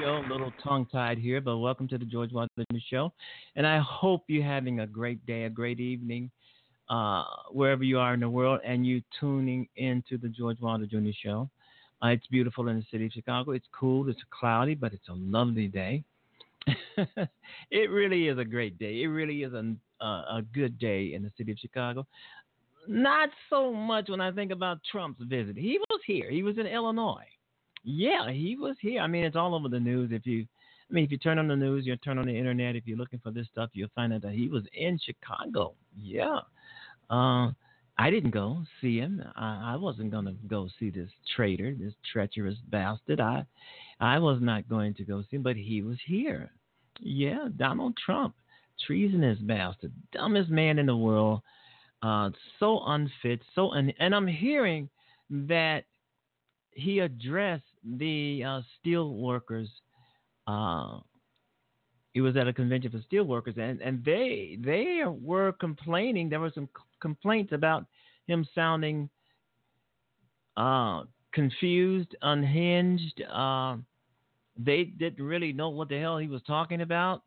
Show. A little tongue tied here, but welcome to the George Jr. Show. And I hope you're having a great day, a great evening, uh, wherever you are in the world, and you tuning into the George Wilder Jr. Show. Uh, it's beautiful in the city of Chicago. It's cool. It's cloudy, but it's a lovely day. it really is a great day. It really is a, uh, a good day in the city of Chicago. Not so much when I think about Trump's visit. He was here. He was in Illinois. Yeah, he was here. I mean, it's all over the news. If you, I mean, if you turn on the news, you turn on the internet. If you're looking for this stuff, you'll find out that he was in Chicago. Yeah. Uh, I didn't go see him. I, I wasn't to go see this traitor, this treacherous bastard. I, I was not going to go see him, but he was here. Yeah, Donald Trump, treasonous bastard, dumbest man in the world. Uh, so unfit, so un- and I'm hearing that he addressed the uh, steel workers. Uh, he was at a convention for steel workers, and, and they they were complaining. There were some complaints about him sounding uh, confused, unhinged. Uh, they didn't really know what the hell he was talking about.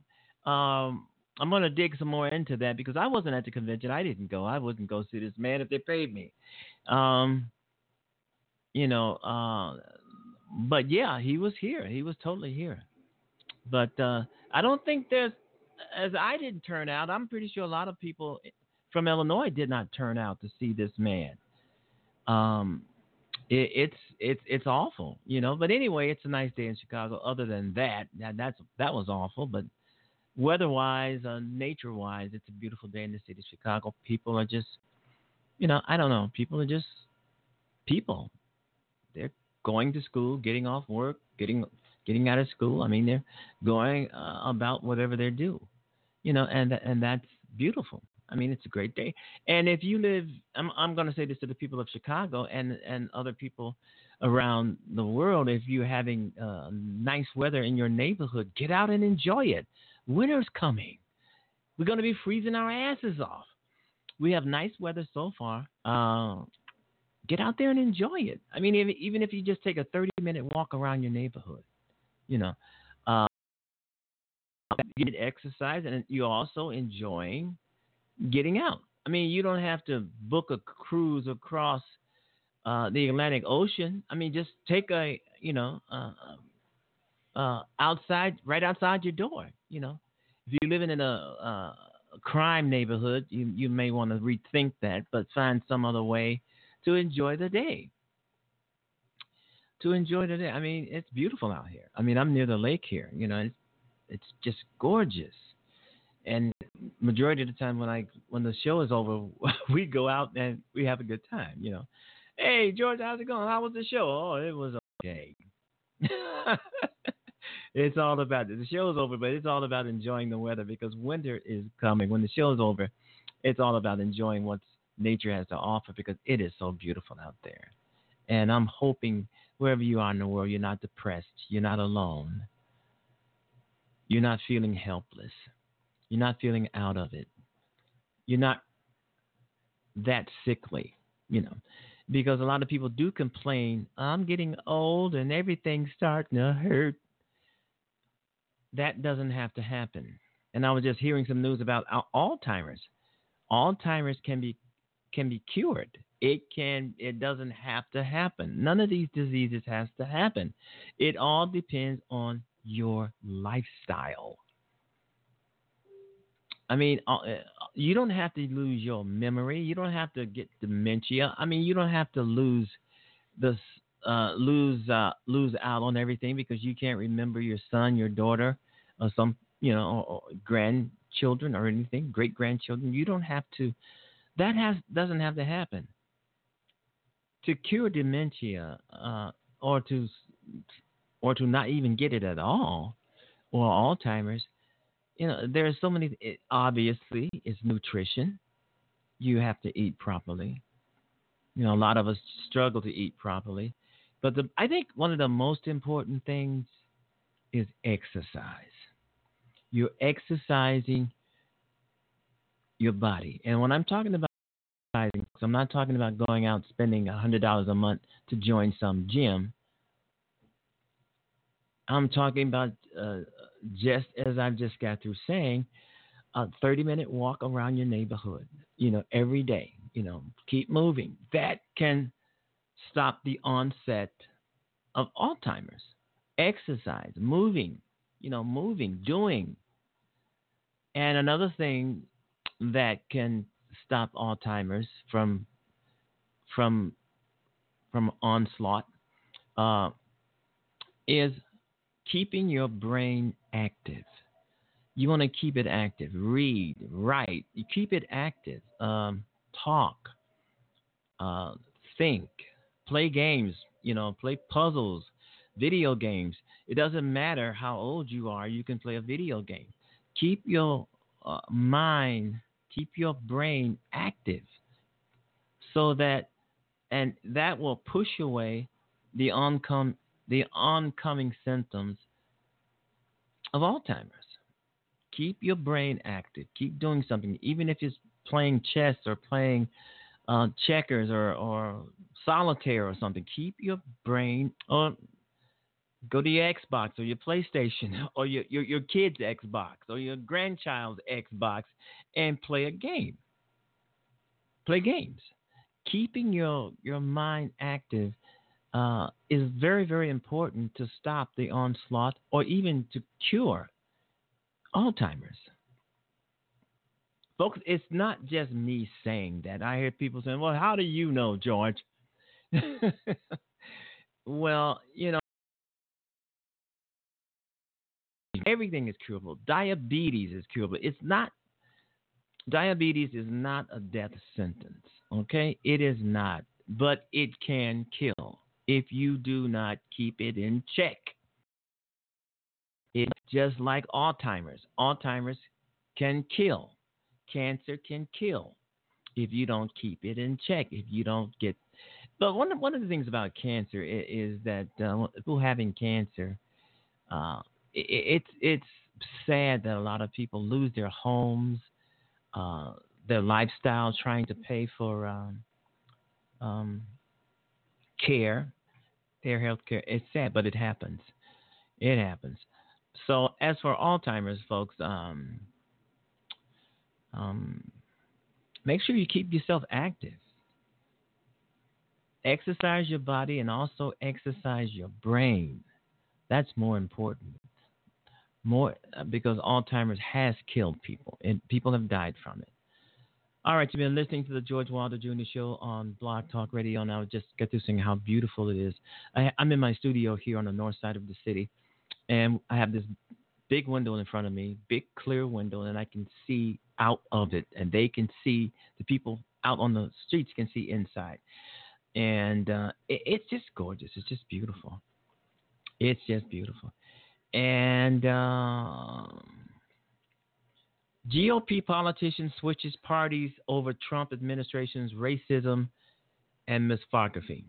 Um, I'm going to dig some more into that because I wasn't at the convention. I didn't go. I wouldn't go see this man if they paid me. Um, you know, uh, but yeah, he was here. He was totally here. But uh, I don't think there's, as I didn't turn out, I'm pretty sure a lot of people from Illinois did not turn out to see this man. Um, it, it's it's it's awful, you know. But anyway, it's a nice day in Chicago. Other than that, that that's that was awful. But weather-wise, uh, nature-wise, it's a beautiful day in the city of Chicago. People are just, you know, I don't know. People are just people they're going to school, getting off work, getting getting out of school. I mean, they're going uh, about whatever they do, you know, and and that's beautiful. I mean, it's a great day. And if you live, I'm I'm going to say this to the people of Chicago and and other people around the world. If you're having uh, nice weather in your neighborhood, get out and enjoy it. Winter's coming. We're going to be freezing our asses off. We have nice weather so far. Uh, get out there and enjoy it. I mean, if, even if you just take a 30 minute walk around your neighborhood, you know, uh, get exercise and you're also enjoying getting out. I mean, you don't have to book a cruise across uh, the Atlantic Ocean. I mean, just take a, you know, uh, uh, outside, right outside your door. You know, if you're living in a, a crime neighborhood, you you may want to rethink that, but find some other way to enjoy the day. To enjoy the day. I mean, it's beautiful out here. I mean, I'm near the lake here. You know, it's it's just gorgeous. And majority of the time when I when the show is over, we go out and we have a good time. You know, hey George, how's it going? How was the show? Oh, it was okay. it's all about the show is over, but it's all about enjoying the weather because winter is coming. When the show is over, it's all about enjoying what's nature has to offer because it is so beautiful out there. And I'm hoping wherever you are in the world, you're not depressed, you're not alone, you're not feeling helpless, you're not feeling out of it, you're not that sickly, you know. Because a lot of people do complain, I'm getting old and everything's starting to hurt. That doesn't have to happen. And I was just hearing some news about Alzheimer's. Alzheimer's can be can be cured. It can it doesn't have to happen. None of these diseases has to happen. It all depends on your lifestyle. I mean, uh, you don't have to lose your memory. You don't have to get dementia. I mean, you don't have to lose the uh, lose uh, lose out on everything because you can't remember your son, your daughter, or some you know grandchildren or anything, great grandchildren. You don't have to that has doesn't have to happen. To cure dementia, uh, or to or to not even get it at all, or Alzheimer's, you know, there are so many. It, obviously, it's nutrition. You have to eat properly. You know, a lot of us struggle to eat properly, but the, I think one of the most important things is exercise. You're exercising your body. And when I'm talking about exercising, I'm not talking about going out spending $100 a month to join some gym. I'm talking about uh, just as I just got through saying, a 30 minute walk around your neighborhood, you know, every day, you know, keep moving. That can stop the onset of Alzheimer's. Exercise, moving, you know, moving, doing. And another thing that can stop Alzheimer's from from from onslaught uh, is keeping your brain active. You want to keep it active. Read, write. You keep it active. Um, talk, uh, think, play games. You know, play puzzles, video games. It doesn't matter how old you are. You can play a video game. Keep your uh, mind, keep your brain active, so that, and that will push away the oncom the oncoming symptoms of Alzheimer's. Keep your brain active. Keep doing something, even if it's playing chess or playing uh, checkers or, or solitaire or something. Keep your brain or go to your Xbox or your PlayStation or your, your, your kid's Xbox or your grandchild's Xbox and play a game. Play games. Keeping your, your mind active uh, is very, very important to stop the onslaught or even to cure Alzheimer's. Folks, it's not just me saying that. I hear people saying, well, how do you know, George? well, you know, everything is curable. Diabetes is curable. It's not, diabetes is not a death sentence, okay? It is not, but it can kill if you do not keep it in check. It's just like Alzheimer's. Alzheimer's can kill. Cancer can kill if you don't keep it in check. If you don't get, but one of, one of the things about cancer is, is that uh, people having cancer, uh, it's it's sad that a lot of people lose their homes, uh, their lifestyle, trying to pay for um, um, care, their health care. It's sad, but it happens. It happens. So as for Alzheimer's, folks, um, um, make sure you keep yourself active. Exercise your body and also exercise your brain. That's more important. More uh, because Alzheimer's has killed people and people have died from it. All right, you've been listening to the George Wilder Jr. Show on Blog Talk Radio, and I'll just get to saying how beautiful it is. I, I'm in my studio here on the north side of the city, and I have this big window in front of me, big clear window, and I can see out of it, and they can see the people out on the streets can see inside, and uh, it, it's just gorgeous. It's just beautiful. It's just beautiful, and. Uh, GOP politician switches parties over Trump administration's racism and misfotography.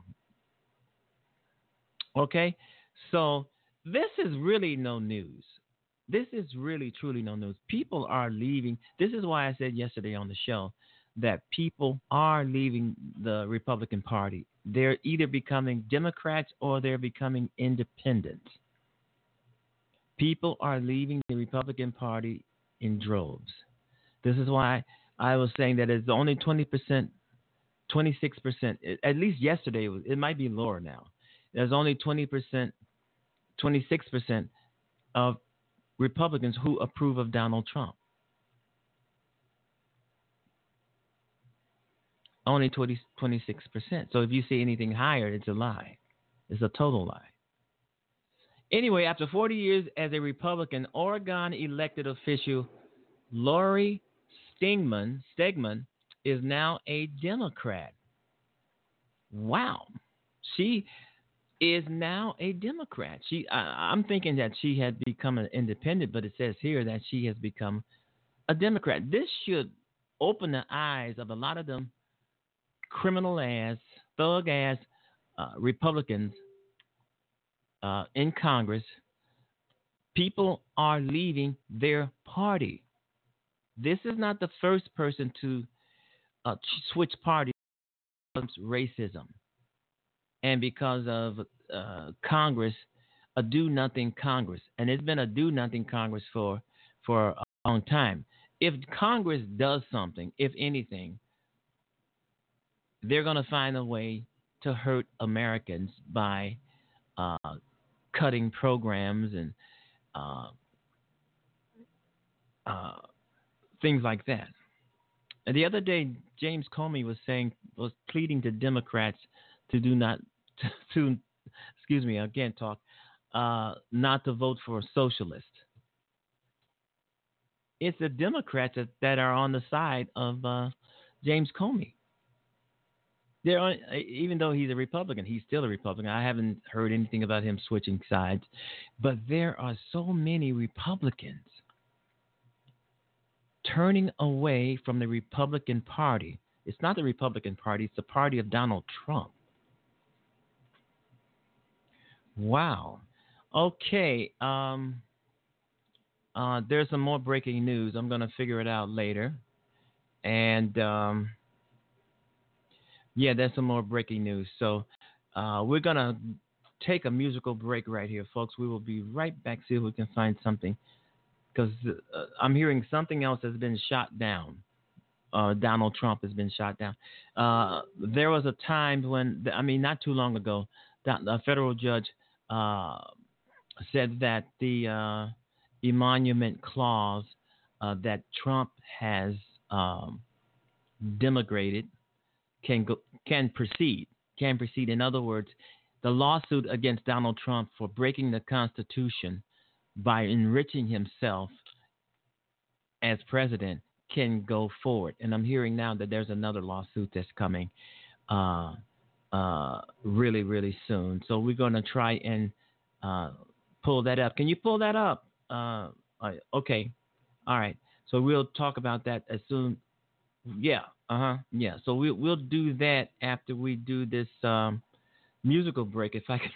Okay, so this is really no news. This is really truly no news. People are leaving. This is why I said yesterday on the show that people are leaving the Republican Party. They're either becoming Democrats or they're becoming independent. People are leaving the Republican Party in droves. This is why I was saying that it's only 20%, 26%, at least yesterday, it might be lower now. There's only 20%, 26% of Republicans who approve of Donald Trump. Only 20, 26%. So if you see anything higher, it's a lie. It's a total lie. Anyway, after 40 years as a Republican, Oregon elected official Lori Stegmann, Stegmann is now a Democrat. Wow. She is now a Democrat. She, I, am thinking that she had become an independent, but it says here that she has become a Democrat. This should open the eyes of a lot of them criminal ass, thug ass uh, Republicans uh, in Congress. People are leaving their party. This is not the first person to uh, switch parties racism and because of uh, Congress a do nothing Congress, and it's been a do nothing Congress for for a long time. If Congress does something, if anything, they're going to find a way to hurt Americans by uh, cutting programs and uh, uh, things like that. And the other day, James Comey was saying was pleading to Democrats to do not to, to excuse me, I can't talk, uh, not to vote for a socialist. It's the Democrats that, that are on the side of uh, James Comey. They're even though he's a Republican, he's still a Republican. I haven't heard anything about him switching sides, but there are so many Republicans turning away from the Republican Party. It's not the Republican Party, it's the party of Donald Trump. Wow. Okay. Um, uh, there's some more breaking news. I'm going to figure it out later. And um, yeah, there's some more breaking news. So uh, we're going to take a musical break right here, folks. We will be right back, see if we can find something. Because uh, I'm hearing something else has been shot down. Uh, Donald Trump has been shot down. Uh, there was a time when, I mean, not too long ago, a federal judge uh, said that the uh, emolument clause that Trump has um, demigrated can go, can proceed. Can proceed. In other words, the lawsuit against Donald Trump for breaking the Constitution by enriching himself as president can go forward. And I'm hearing now that there's another lawsuit that's coming. Uh, uh, really, really soon. So we're going to try and uh, pull that up. Can you pull that up? Uh, okay. All right. So we'll talk about that as soon. Yeah. Uh huh. Yeah. So we'll we'll do that after we do this um, musical break. If I can,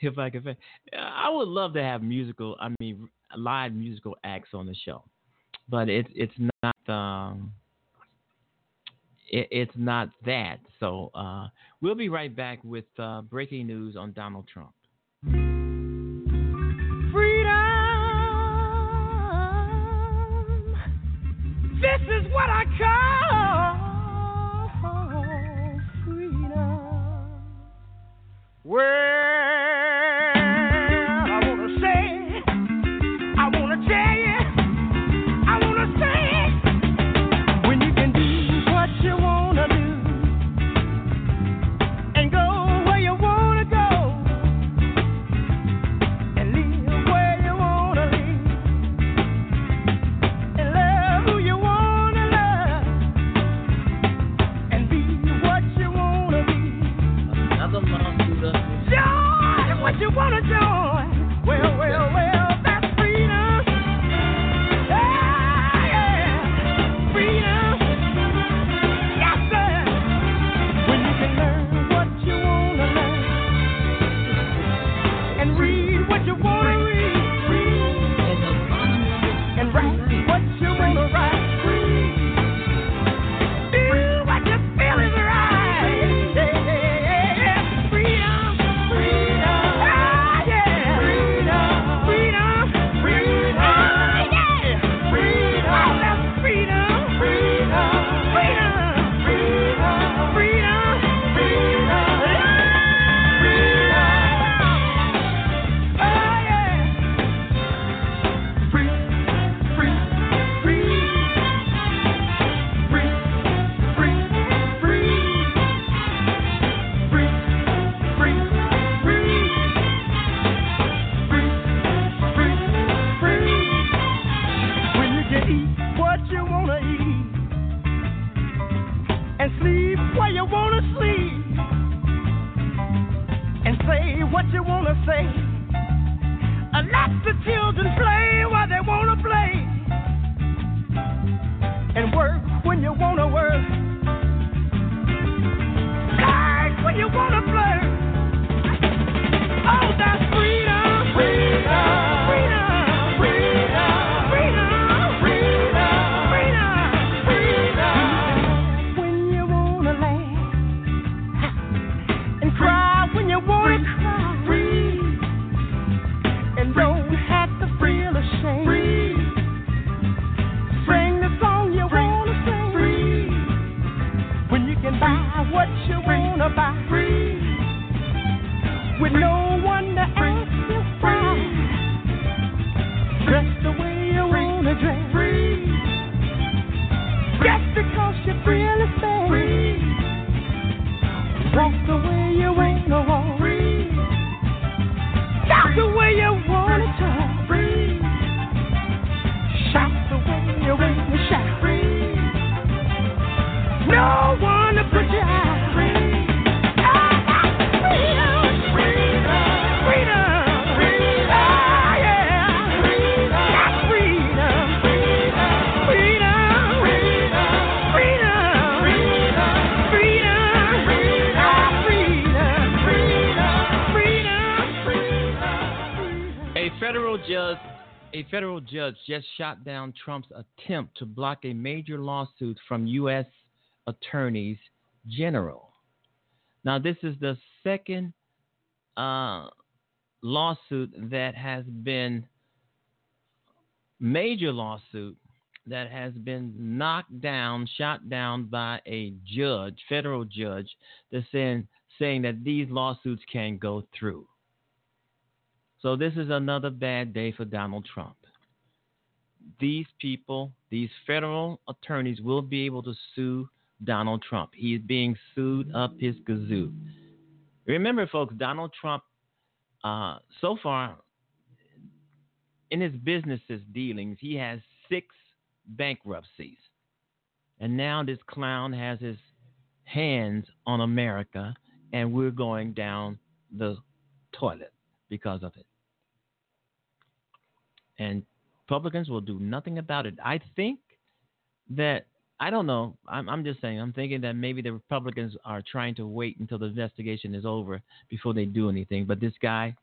if I can, I would love to have musical. I mean, live musical acts on the show, but it's it's not. Um, it, it's not that. So uh, we'll be right back with uh, breaking news on Donald Trump. Freedom. This is what I call Where wanna see, and say what you wanna say. I let the children play while they wanna federal judge just shot down Trump's attempt to block a major lawsuit from U.S. attorneys general. Now, this is the second uh, lawsuit that has been major lawsuit that has been knocked down, shot down by a judge, federal judge, that's saying saying that these lawsuits can't go through. So this is another bad day for Donald Trump. These people, these federal attorneys, will be able to sue Donald Trump. He is being sued up his kazoo. Remember, folks, Donald Trump, uh, so far in his businesses dealings, he has six bankruptcies. And now this clown has his hands on America, and we're going down the toilet because of it. And Republicans will do nothing about it. I think that I don't know. I'm, I'm just saying. I'm thinking that maybe the Republicans are trying to wait until the investigation is over before they do anything. But this guy,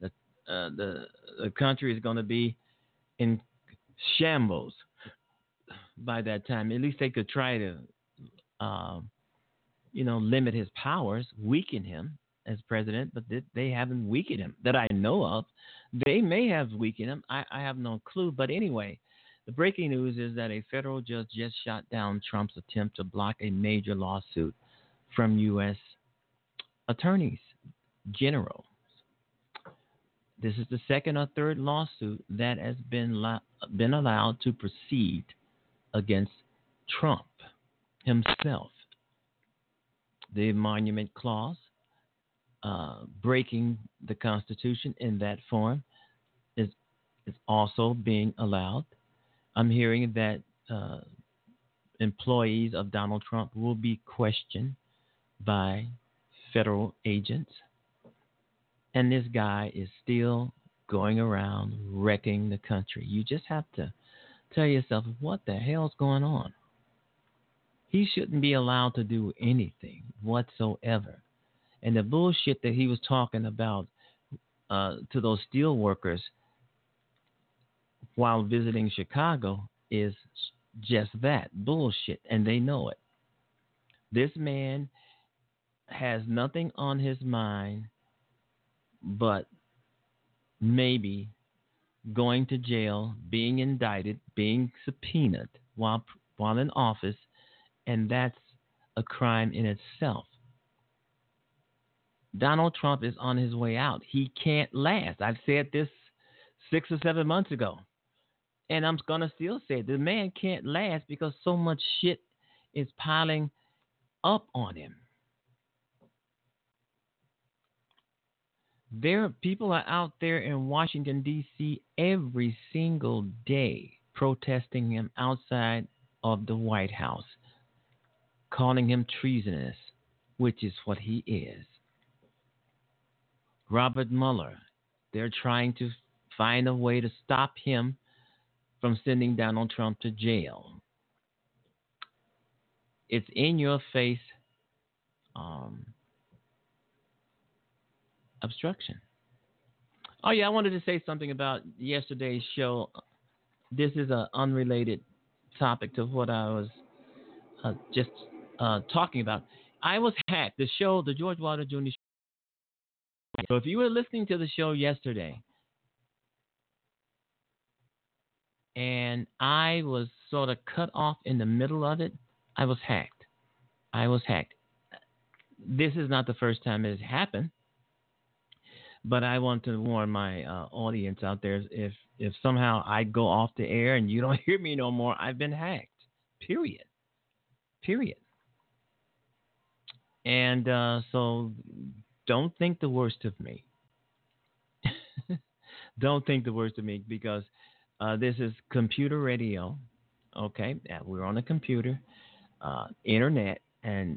the uh, the the country is going to be in shambles by that time. At least they could try to, uh, you know, limit his powers, weaken him as president. But they haven't weakened him that I know of. They may have weakened him. I, I have no clue. But anyway the breaking news is that a federal judge just shot down Trump's attempt to block a major lawsuit from U.S. attorneys general. This is the second or third lawsuit that has been been allowed to proceed against Trump himself. The Emolument Clause, uh, breaking the Constitution in that form, is is also being allowed. I'm hearing that uh, employees of Donald Trump will be questioned by federal agents. And this guy is still going around wrecking the country. You just have to tell yourself, what the hell's going on? He shouldn't be allowed to do anything whatsoever. And the bullshit that he was talking about uh, to those steel workers while visiting Chicago is just that bullshit, and they know it. This man has nothing on his mind but maybe going to jail, being indicted, being subpoenaed while while in office, and that's a crime in itself. Donald Trump is on his way out. He can't last. I've said this six or seven months ago. And I'm going to still say it. the man can't last because so much shit is piling up on him. There, people are out there in Washington D.C. every single day protesting him outside of the White House, calling him treasonous, which is what he is. Robert Mueller, they're trying to find a way to stop him from sending Donald Trump to jail. It's in your face um, obstruction. Oh, yeah, I wanted to say something about yesterday's show. This is an unrelated topic to what I was uh, just uh, talking about. I was hacked. The show, the George Wilder Jr. So if you were listening to the show yesterday, and I was sort of cut off in the middle of it. I was hacked. I was hacked. This is not the first time it has happened, but I want to warn my uh, audience out there: if if somehow I go off the air and you don't hear me no more, I've been hacked. Period. Period. And uh, so, don't think the worst of me. don't think the worst of me because uh, this is computer radio. Okay, we're on a computer, uh, internet, and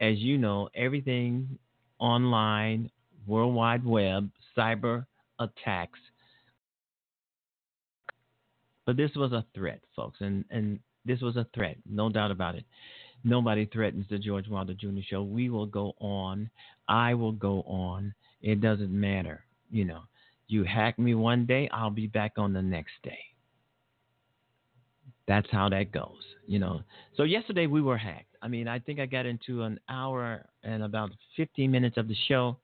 as you know, everything online, World Wide Web, cyber attacks. But this was a threat, folks, and, and this was a threat, no doubt about it. Nobody threatens the George Wilder Jr. Show. We will go on. I will go on. It doesn't matter, you know You hack me one day, I'll be back on the next day. That's how that goes, you know. So yesterday we were hacked. I mean, I think I got into an hour and about 15 minutes of the show,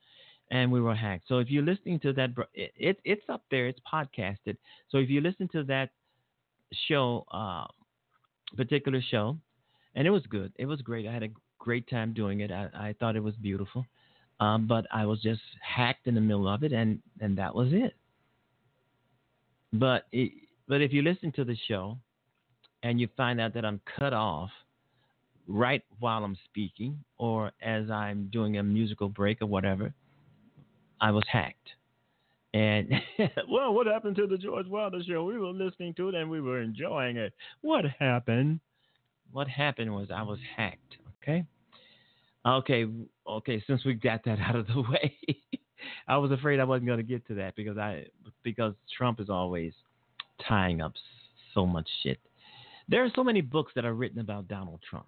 and we were hacked. So if you're listening to that, it, it it's up there. It's podcasted. So if you listen to that show, uh, particular show, and it was good. It was great. I had a great time doing it. I, I thought it was beautiful, um, but I was just hacked in the middle of it, and and that was it. But it, but if you listen to the show, and you find out that I'm cut off right while I'm speaking, or as I'm doing a musical break or whatever, I was hacked. And well, what happened to the George Wilder show? We were listening to it and we were enjoying it. What happened? What happened was I was hacked. Okay. Okay. Okay. Since we got that out of the way, I was afraid I wasn't going to get to that because I because Trump is always tying up so much shit. There are so many books that are written about Donald Trump.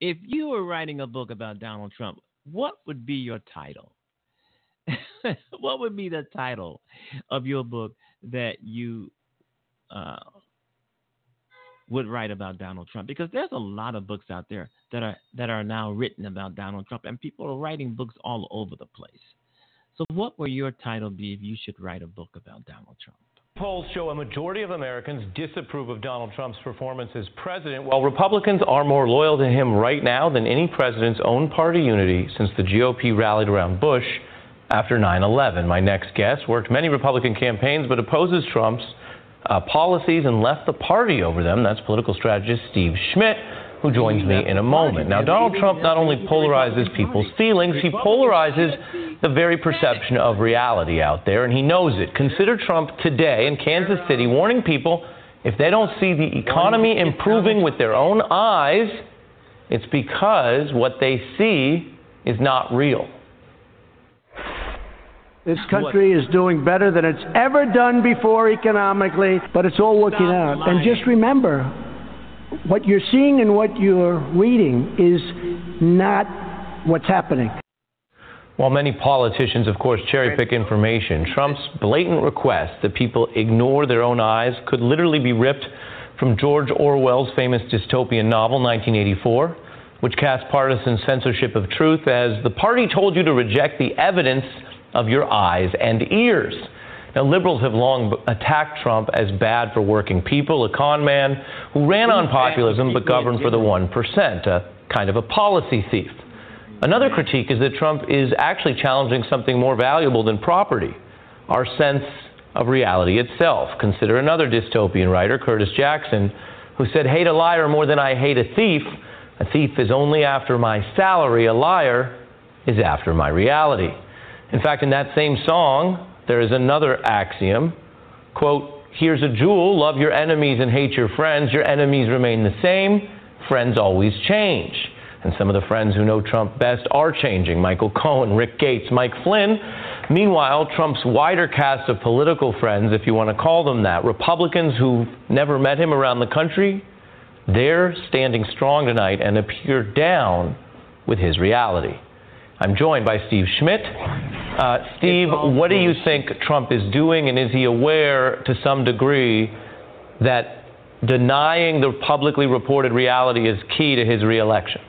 If you were writing a book about Donald Trump, what would be your title? what would be the title of your book that you uh, would write about Donald Trump? Because there's a lot of books out there that are that are now written about Donald Trump, and people are writing books all over the place. So, what would your title be if you should write a book about Donald Trump? Polls show a majority of Americans disapprove of Donald Trump's performance as president, while Republicans are more loyal to him right now than any president's own party unity since the GOP rallied around Bush after 9 11. My next guest worked many Republican campaigns but opposes Trump's uh, policies and left the party over them. That's political strategist Steve Schmidt, who joins me in a moment. Now, Donald Trump not only polarizes people's feelings, he polarizes the very perception of reality out there, and he knows it. Consider Trump today in Kansas City warning people if they don't see the economy improving with their own eyes, it's because what they see is not real. This country is doing better than it's ever done before economically, but it's all working out. And just remember, what you're seeing and what you're reading is not what's happening. While many politicians, of course, cherry pick information, Trump's blatant request that people ignore their own eyes could literally be ripped from George Orwell's famous dystopian novel, 1984, which cast partisan censorship of truth as the party told you to reject the evidence of your eyes and ears. Now, liberals have long attacked Trump as bad for working people, a con man who ran on populism but governed for the 1%, a kind of a policy thief. Another critique is that Trump is actually challenging something more valuable than property our sense of reality itself. Consider another dystopian writer, Curtis Jackson, who said, Hate a liar more than I hate a thief. A thief is only after my salary, a liar is after my reality. In fact, in that same song, there is another axiom quote, Here's a jewel love your enemies and hate your friends. Your enemies remain the same, friends always change. And some of the friends who know Trump best are changing Michael Cohen, Rick Gates, Mike Flynn. Meanwhile, Trump's wider cast of political friends, if you want to call them that, Republicans who've never met him around the country, they're standing strong tonight and appear down with his reality. I'm joined by Steve Schmidt. Uh, Steve, what do you think Trump is doing, and is he aware to some degree that denying the publicly reported reality is key to his reelection?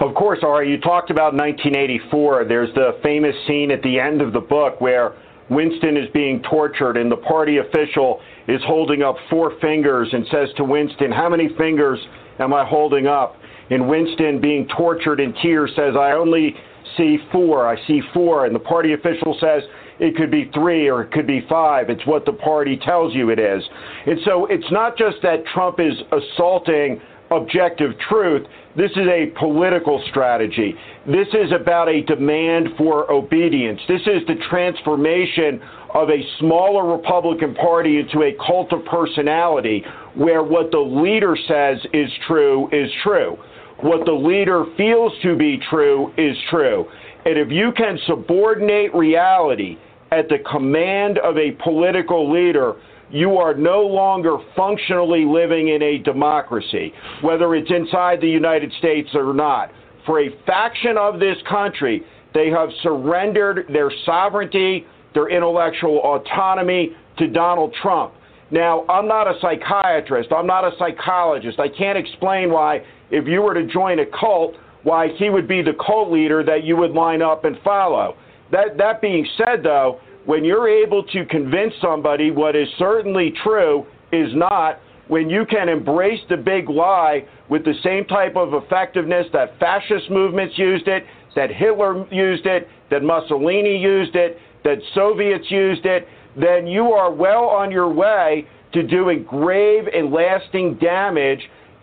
Of course, Ari, you talked about 1984. There's the famous scene at the end of the book where Winston is being tortured, and the party official is holding up four fingers and says to Winston, How many fingers am I holding up? And Winston, being tortured in tears, says, I only see four. I see four. And the party official says, it could be three or it could be five. It's what the party tells you it is. And so it's not just that Trump is assaulting objective truth. This is a political strategy. This is about a demand for obedience. This is the transformation of a smaller Republican Party into a cult of personality where what the leader says is true is true what the leader feels to be true is true. And if you can subordinate reality at the command of a political leader, you are no longer functionally living in a democracy, whether it's inside the United States or not. For a faction of this country, They have surrendered their sovereignty, their intellectual autonomy to Donald Trump. Now, I'm not a psychiatrist, I'm not a psychologist. I can't explain why, if you were to join a cult, why he would be the cult leader that you would line up and follow. That, that being said, though, when you're able to convince somebody what is certainly true is not, when you can embrace the big lie with the same type of effectiveness that fascist movements used it, that Hitler used it, that Mussolini used it, that Soviets used it, then you are well on your way to doing grave and lasting damage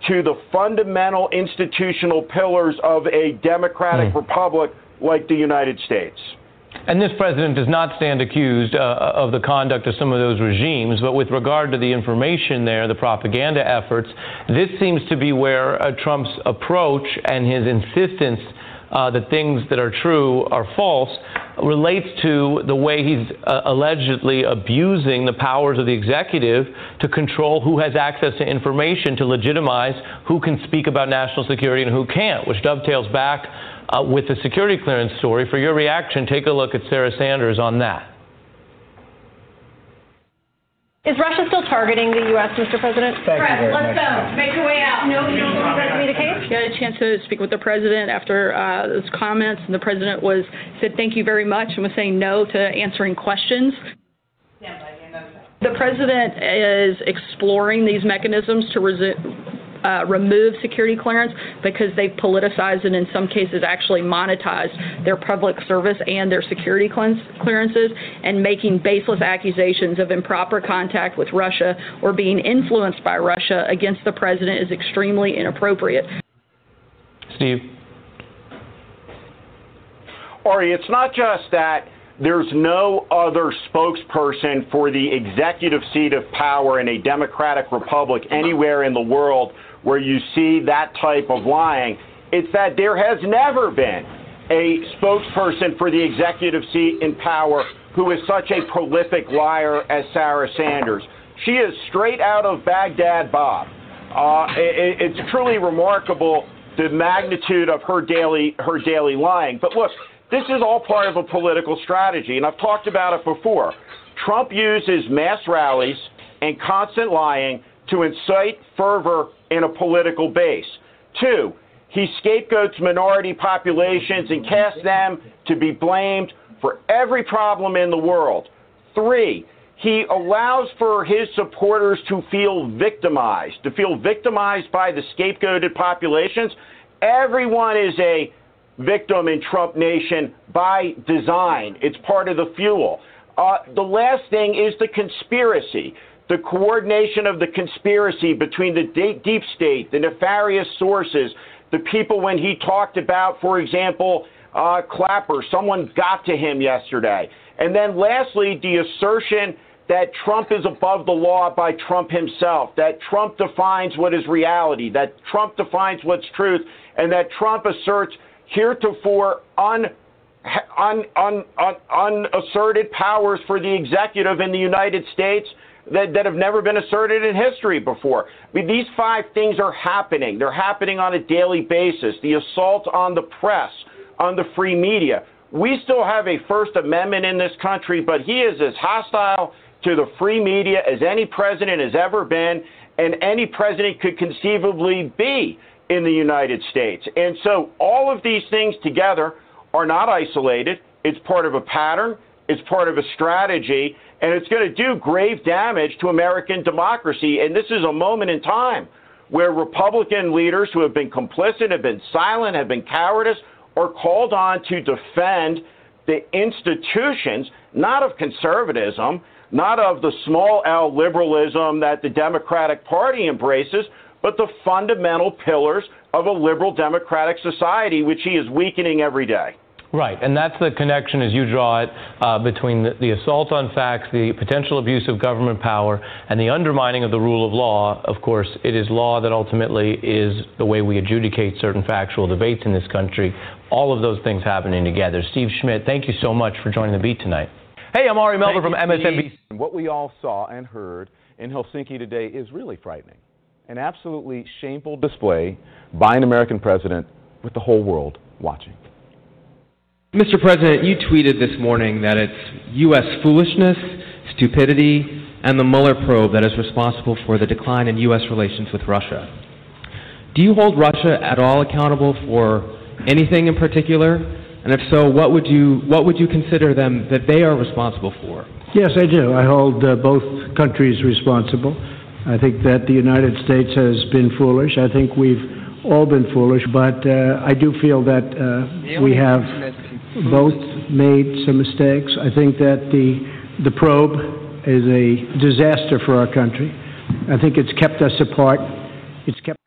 to the fundamental institutional pillars of a democratic mm. republic like the United States. And this president does not stand accused uh, of the conduct of some of those regimes, but with regard to the information there, the propaganda efforts, this seems to be where uh, Trump's approach and his insistence uh, that things that are true are false relates to the way he's uh, allegedly abusing the powers of the executive to control who has access to information to legitimize who can speak about national security and who can't, which dovetails back uh, with the security clearance story. For your reaction, take a look at Sarah Sanders on that. Is Russia still targeting the U.S., Mr. President? Thank Press, you very let's much. go. Make your way out. No, you don't believe that to be the case? I had a chance to speak with the president after uh, those comments, and the president was said thank you very much and was saying no to answering questions. The president is exploring these mechanisms to resu- uh, remove security clearance because they've politicized and in some cases actually monetized their public service and their security clearances and making baseless accusations of improper contact with Russia or being influenced by Russia against the president is extremely inappropriate. Steve. Ari, it's not just that there's no other spokesperson for the executive seat of power in a democratic republic anywhere in the world where you see that type of lying. It's that there has never been a spokesperson for the executive seat in power who is such a prolific liar as Sarah Sanders. She is straight out of Baghdad Bob. Uh, it, it's truly remarkable the magnitude of her daily her daily lying. But look, this is all part of a political strategy, and I've talked about it before. Trump uses mass rallies and constant lying to incite fervor in a political base. Two, he scapegoats minority populations and casts them to be blamed for every problem in the world. Three, he allows for his supporters to feel victimized, to feel victimized by the scapegoated populations. Everyone is a victim in Trump Nation by design. It's part of the fuel. Uh, the last thing is the conspiracy the coordination of the conspiracy between the deep state, the nefarious sources, the people when he talked about, for example, uh, Clapper, someone got to him yesterday. And then lastly, the assertion that Trump is above the law by Trump himself, that Trump defines what is reality, that Trump defines what's truth, and that Trump asserts heretofore un, un, un, un, unasserted powers for the executive in the United States that, that have never been asserted in history before. I mean, these five things are happening. They're happening on a daily basis. The assault on the press, on the free media. We still have a First Amendment in this country, but he is as hostile to the free media as any president has ever been, and any president could conceivably be in the United States. And so all of these things together are not isolated. It's part of a pattern, it's part of a strategy, and it's going to do grave damage to American democracy. And this is a moment in time where Republican leaders who have been complicit, have been silent, have been cowardice, are called on to defend the institutions, not of conservatism, not of the small L liberalism that the Democratic Party embraces, but the fundamental pillars of a liberal democratic society, which he is weakening every day. Right, and that's the connection as you draw it uh, between the, the, assault on facts, the potential abuse of government power, and the undermining of the rule of law. Of course, it is law that ultimately is the way we adjudicate certain factual debates in this country. All of those things happening together. Steve Schmidt, thank you so much for joining the beat tonight. Hey, I'm Ari Melber from MSNBC. What we all saw and heard in Helsinki today is really frightening. An absolutely shameful display by an American president with the whole world watching. Mr. President, you tweeted this morning that it's U.S. foolishness, stupidity, and the Mueller probe that is responsible for the decline in U.S. relations with Russia. Do you hold Russia at all accountable for anything in particular? And if so, what would you what would you consider them that they are responsible for? Yes, I do. I hold uh, both countries responsible. I think that the United States has been foolish. I think we've all been foolish, but uh, I do feel that uh, we have both made some mistakes. I think that the the probe is a disaster for our country. I think it's kept us apart. It's kept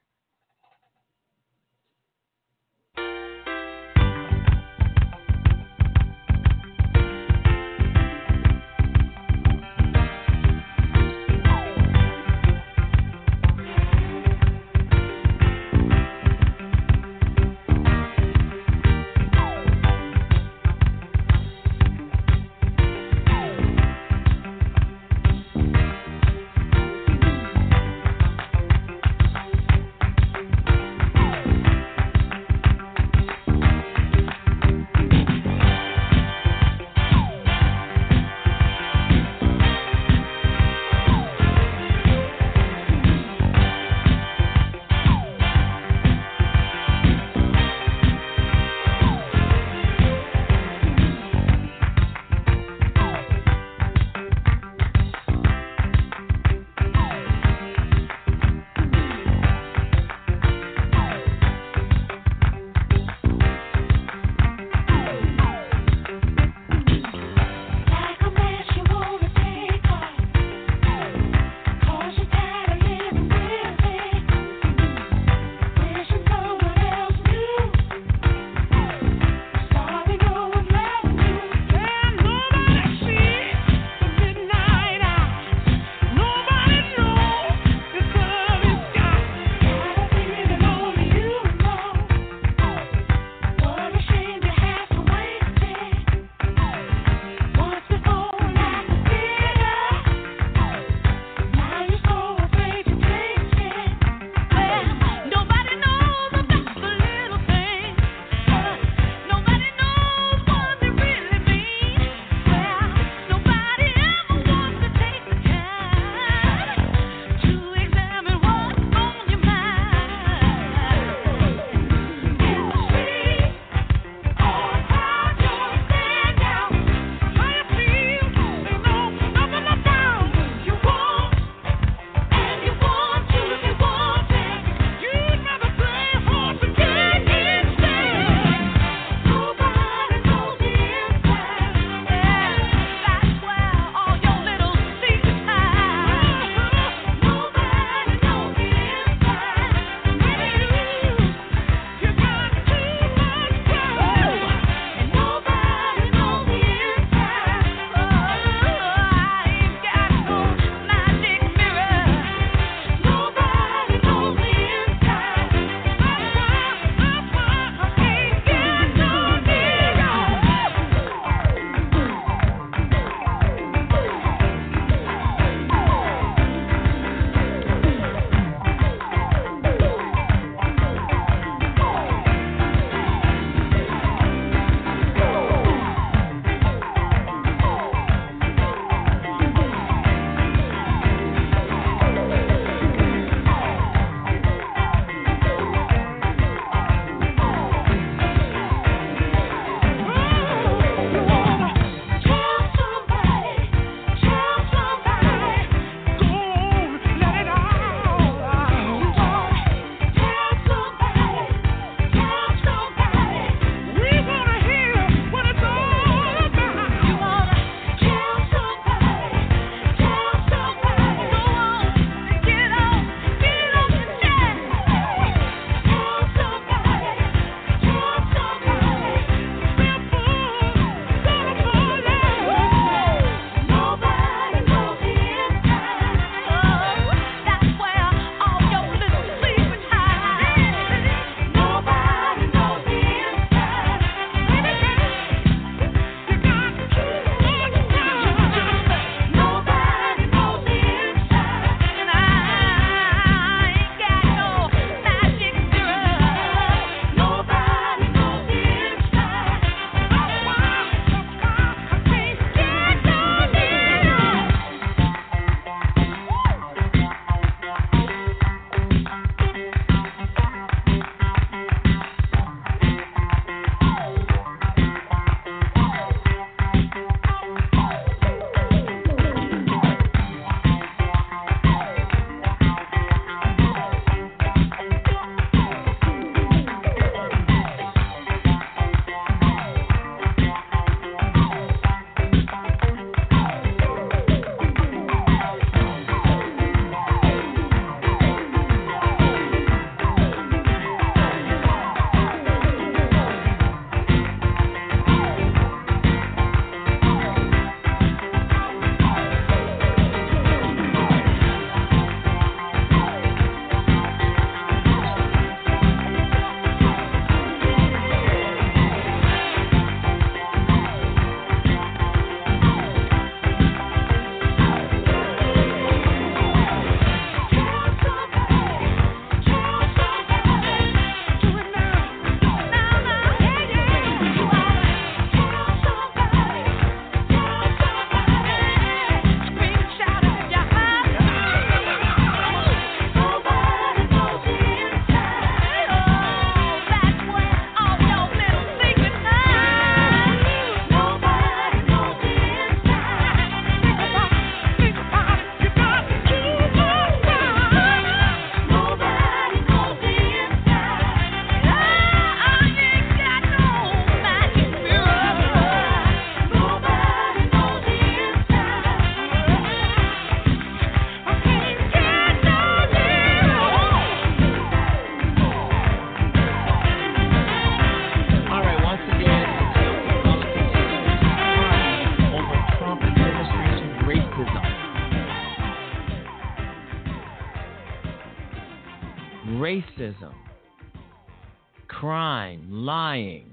lying,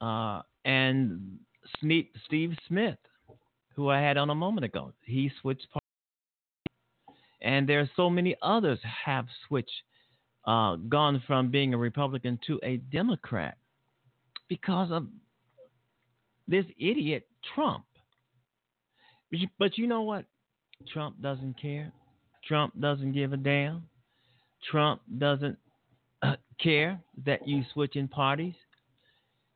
uh, and Steve Smith, who I had on a moment ago, he switched parties. And there are so many others have switched, uh, gone from being a Republican to a Democrat because of this idiot Trump. But you know what? Trump doesn't care. Trump doesn't give a damn. Trump doesn't care that you switch in parties.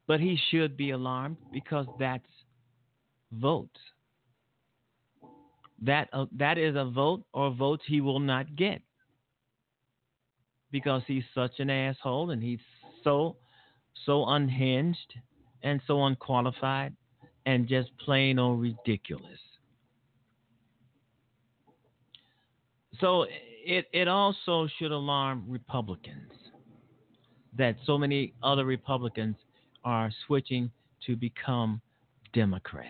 But he should be alarmed because that's votes. That uh, that is a vote or votes he will not get because he's such an asshole and he's so so unhinged and so unqualified and just plain old ridiculous. So it it also should alarm Republicans that so many other Republicans are switching to become Democrats.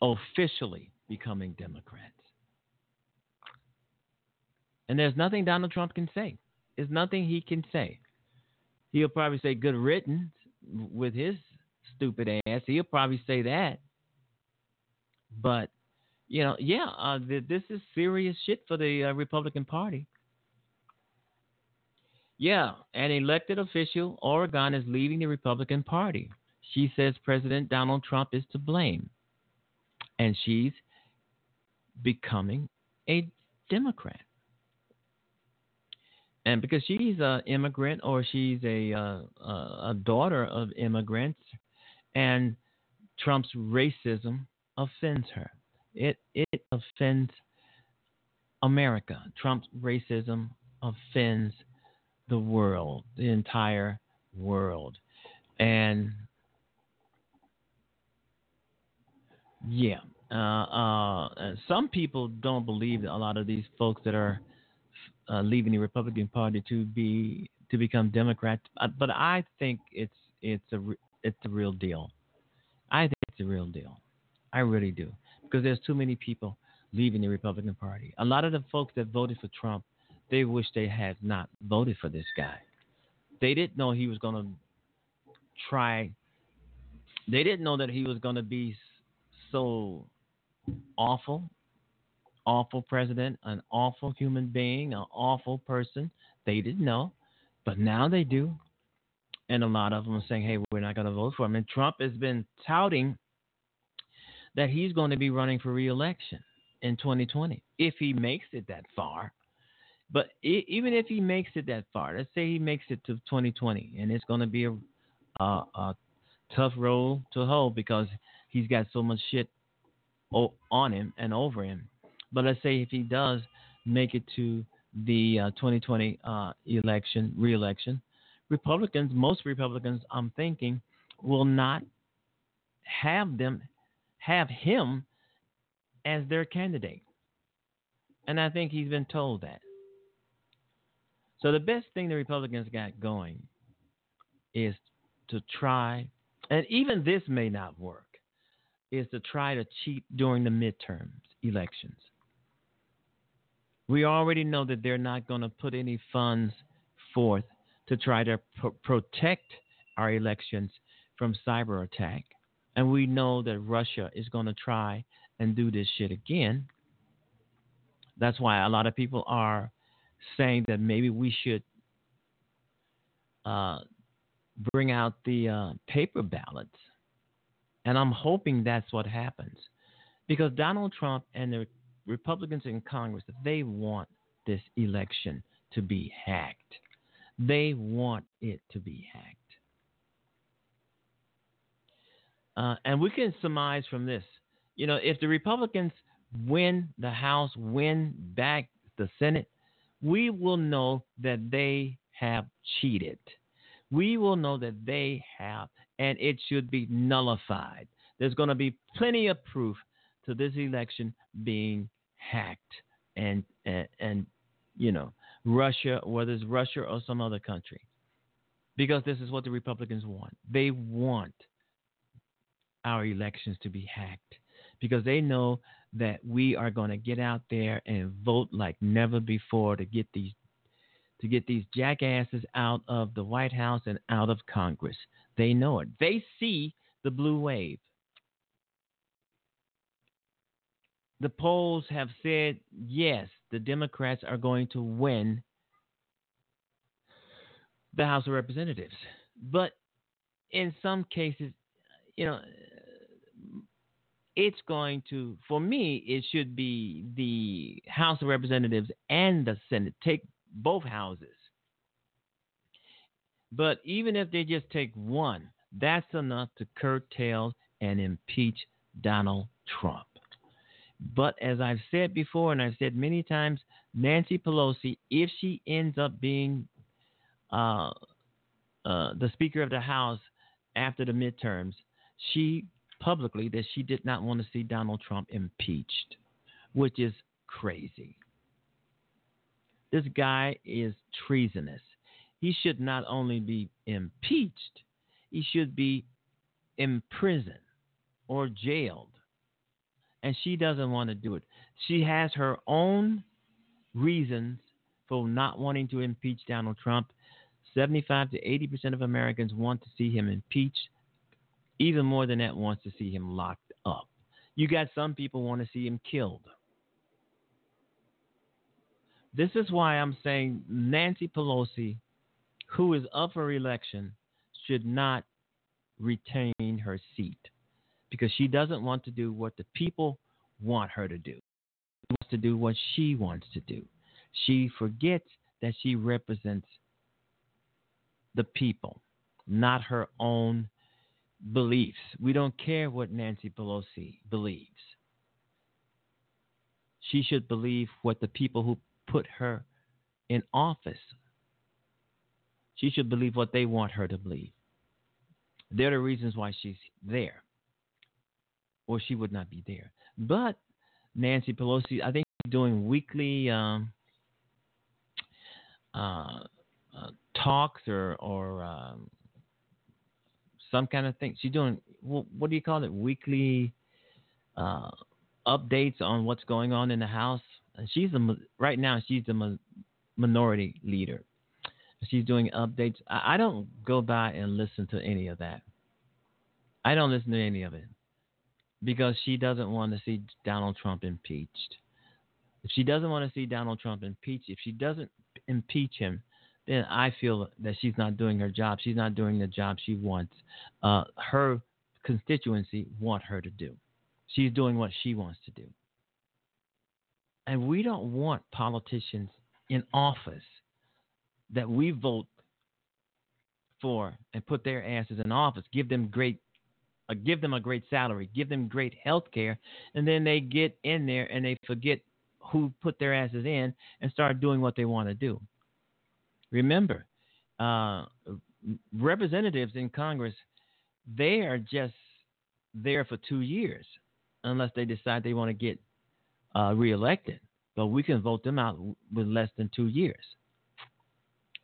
Officially becoming Democrats. And there's nothing Donald Trump can say. There's nothing he can say. He'll probably say good riddance with his stupid ass. He'll probably say that. But, you know, yeah, uh, this is serious shit for the uh, Republican Party. Yeah, an elected official, Oregon, is leaving the Republican Party. She says President Donald Trump is to blame. And she's becoming a Democrat. And because she's an immigrant or she's a, uh, a daughter of immigrants, and Trump's racism offends her. It, it offends America. Trump's racism offends the world, the entire world. And yeah, uh, uh, some people don't believe that a lot of these folks that are uh, leaving the Republican Party to be to become Democrats, uh, but I think it's it's a it's a real deal. I think it's a real deal. I really do because there's too many people leaving the Republican Party. A lot of the folks that voted for Trump they wish they had not voted for this guy. They didn't know he was going to try. They didn't know that he was going to be so awful, awful president, an awful human being, an awful person. They didn't know, but now they do. And a lot of them are saying, hey, we're not going to vote for him. And Trump has been touting that he's going to be running for reelection in 2020 if he makes it that far. But it, even if he makes it that far, let's say he makes it to 2020, and it's going to be a, a, a tough role to hold because he's got so much shit on him and over him. But let's say if he does make it to the uh, 2020 uh, election, re-election, Republicans, most Republicans, I'm thinking, will not have them have him as their candidate. And I think he's been told that. So the best thing the Republicans got going is to try, and even this may not work, is to try to cheat during the midterms elections. We already know that they're not going to put any funds forth to try to pro- protect our elections from cyber attack. And we know that Russia is going to try and do this shit again. That's why a lot of people are saying that maybe we should uh, bring out the uh, paper ballots. And I'm hoping that's what happens. Because Donald Trump and the Republicans in Congress, they want this election to be hacked. They want it to be hacked. Uh, and we can surmise from this, you know, if the Republicans win the House, win back the Senate, we will know that they have cheated. We will know that they have, and it should be nullified. There's going to be plenty of proof to this election being hacked and, and, and you know, Russia, whether it's Russia or some other country. Because this is what the Republicans want. They want our elections to be hacked because they know that we are going to get out there and vote like never before to get these to get these jackasses out of the White House and out of Congress. They know it. They see the blue wave. The polls have said yes, the Democrats are going to win the House of Representatives. But in some cases, you know, it's going to, for me, it should be the House of Representatives and the Senate. Take both houses. But even if they just take one, that's enough to curtail and impeach Donald Trump. But as I've said before, and I've said many times, Nancy Pelosi, if she ends up being uh, uh, the Speaker of the House after the midterms, she publicly that she did not want to see Donald Trump impeached, which is crazy. This guy is treasonous. He should not only be impeached, he should be imprisoned or jailed. And she doesn't want to do it. She has her own reasons for not wanting to impeach Donald Trump. 75 to 80 percent of Americans want to see him impeached. Even more than that, wants to see him locked up. You got some people want to see him killed. This is why I'm saying Nancy Pelosi, who is up for election, should not retain her seat because she doesn't want to do what the people want her to do. She wants to do what she wants to do. She forgets that she represents the people, not her own beliefs. We don't care what Nancy Pelosi believes. She should believe what the people who put her in office, she should believe what they want her to believe. They're the reasons why she's there, or she would not be there. But Nancy Pelosi, I think she's doing weekly um, uh, uh, talks or or um, some kind of thing. She's doing what do you call it? Weekly uh, updates on what's going on in the House. She's a right now. She's the minority leader. She's doing updates. I, I don't go by and listen to any of that. I don't listen to any of it because she doesn't want to see Donald Trump impeached. If she doesn't want to see Donald Trump impeached, if she doesn't impeach him, then I feel that she's not doing her job. She's not doing the job she wants uh, her constituency want her to do. She's doing what she wants to do. And we don't want politicians in office that we vote for and put their asses in office, give them great uh, give them a great salary, give them great health care, and then they get in there and they forget who put their asses in and start doing what they want to do. Remember, uh, representatives in Congress, they are just there for two years unless they decide they want to get uh, reelected. But we can vote them out with less than two years.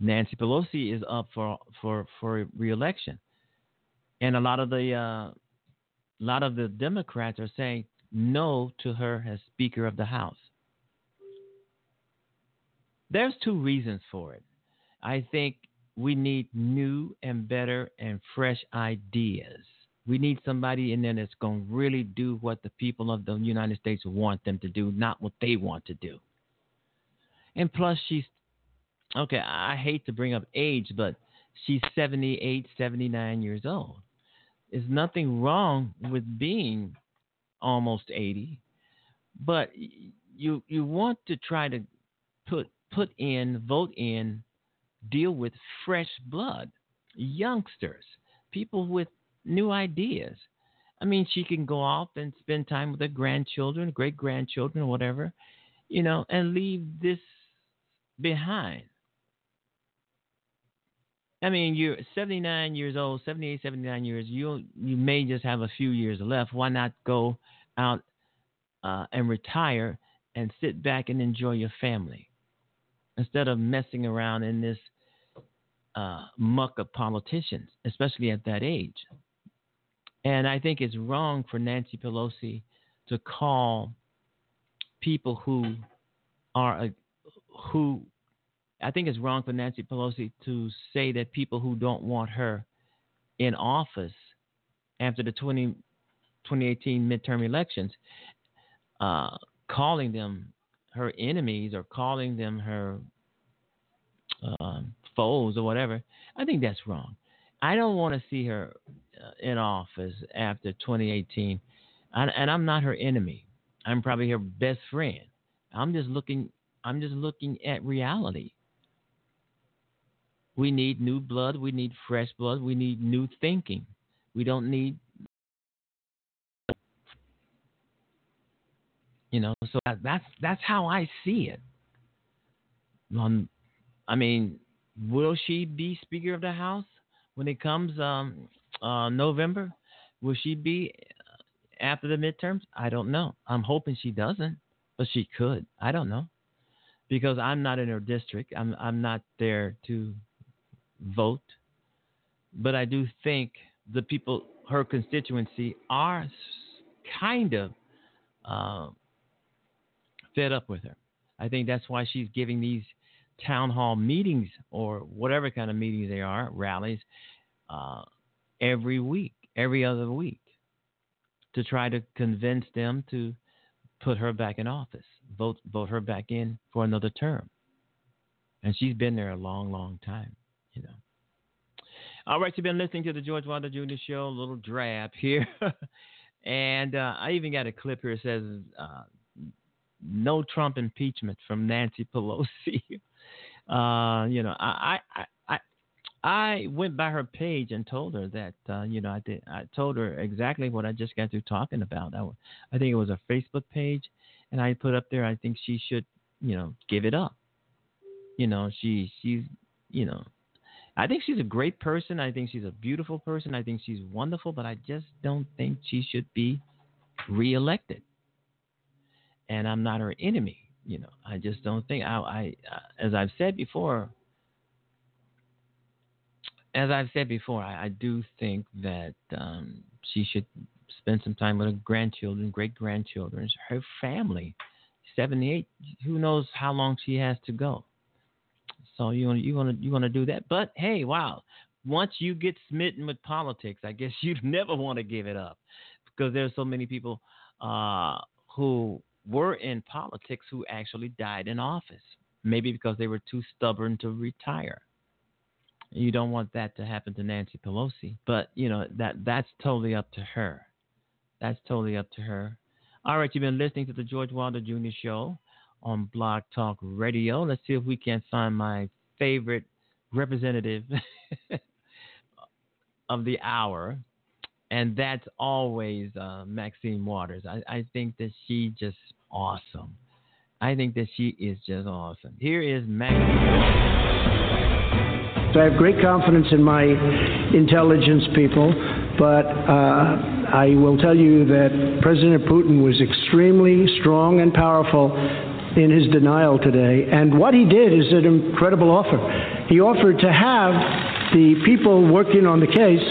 Nancy Pelosi is up for for for reelection, and a lot of the uh, a lot of the Democrats are saying no to her as Speaker of the House. There's two reasons for it. I think we need new and better and fresh ideas. We need somebody in there that's going to really do what the people of the United States want them to do, not what they want to do. And plus, she's okay. I hate to bring up age, but she's 78, 79 years old. There's nothing wrong with being almost 80, but you you want to try to put put in, vote in deal with fresh blood, youngsters, people with new ideas. I mean, she can go off and spend time with her grandchildren, great grandchildren, whatever, you know, and leave this behind. I mean, you're 79 years old, 78, 79 years. You you may just have a few years left. Why not go out uh, and retire and sit back and enjoy your family instead of messing around in this uh, muck of politicians, especially at that age. And I think it's wrong for Nancy Pelosi to call people who are uh, who I think it's wrong for Nancy Pelosi to say that people who don't want her in office after the 20, 2018 midterm elections, uh, calling them her enemies or calling them her uh, foes or whatever, I think that's wrong. I don't want to see her uh, in office after 2018, and, and I'm not her enemy. I'm probably her best friend. I'm just looking. I'm just looking at reality. We need new blood. We need fresh blood. We need new thinking. We don't need, you know. So that's that's how I see it. Um, I mean, will she be Speaker of the House when it comes um, uh, November? Will she be uh, after the midterms? I don't know. I'm hoping she doesn't, but she could. I don't know because I'm not in her district. I'm I'm not there to vote, but I do think the people, her constituency, are kind of uh, fed up with her. I think that's why she's giving these town hall meetings or whatever kind of meetings they are, rallies, uh, every week, every other week, to try to convince them to put her back in office, vote vote her back in for another term. And she's been there a long, long time, you know. All right, you've been listening to the George Wilder Jr. Show, a little drab here. and uh, I even got a clip here that says, uh, no Trump impeachment from Nancy Pelosi. uh, you know, I, I, I, I went by her page and told her that, uh, you know, I did. I told her exactly what I just got through talking about. I, I think it was a Facebook page, and I put up there. I think she should, you know, give it up. You know, she, she's, you know, I think she's a great person. I think she's a beautiful person. I think she's wonderful, but I just don't think she should be reelected. And I'm not her enemy. You know, I just don't think. I, I as I've said before, as I've said before, I, I do think that um, she should spend some time with her grandchildren, great grandchildren, her family. 78. Who knows how long she has to go? So you want you want to you want to do that. But hey, wow! Once you get smitten with politics, I guess you'd never want to give it up because there's so many people uh, who were in politics who actually died in office. Maybe because they were too stubborn to retire. You don't want that to happen to Nancy Pelosi, but you know that that's totally up to her. That's totally up to her. All right, you've been listening to the George Wilder Jr. Show on Blog Talk Radio. Let's see if we can find my favorite representative of the hour, and that's always uh, Maxine Waters. I, I think that she just awesome. I think that she is just awesome. Here is Maggie. So I have great confidence in my intelligence people, but uh, I will tell you that President Putin was extremely strong and powerful in his denial today. And what he did is an incredible offer. He offered to have the people working on the case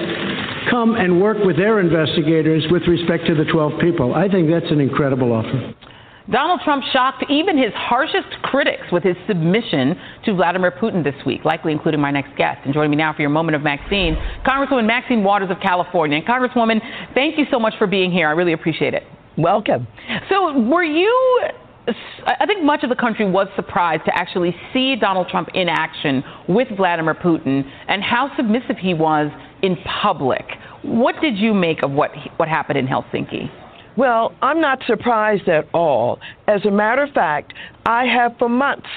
come and work with their investigators with respect to the 12 people. I think that's an incredible offer. Donald Trump shocked even his harshest critics with his submission to Vladimir Putin this week, likely including my next guest. And joining me now for your moment of Maxine, Congresswoman Maxine Waters of California. And Congresswoman, thank you so much for being here. I really appreciate it. Welcome. So, were you I think much of the country was surprised to actually see Donald Trump in action with Vladimir Putin and how submissive he was in public. What did you make of what what happened in Helsinki? Well, I'm not surprised at all. As a matter of fact, I have for months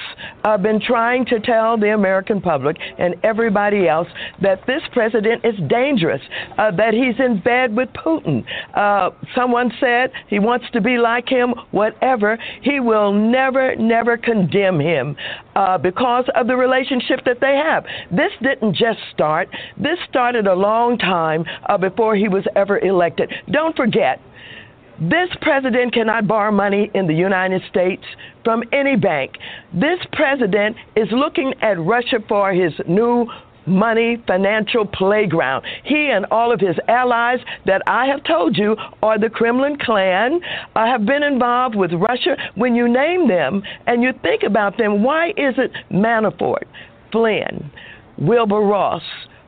uh, been trying to tell the American public and everybody else that this president is dangerous, uh, that he's in bed with Putin. Uh, someone said he wants to be like him, whatever. He will never, never condemn him uh, because of the relationship that they have. This didn't just start, this started a long time uh, before he was ever elected. Don't forget, this president cannot borrow money in the United States from any bank. This president is looking at Russia for his new money financial playground. He and all of his allies that I have told you are the Kremlin clan uh, have been involved with Russia. When you name them and you think about them, why is it Manafort, Flynn, Wilbur Ross,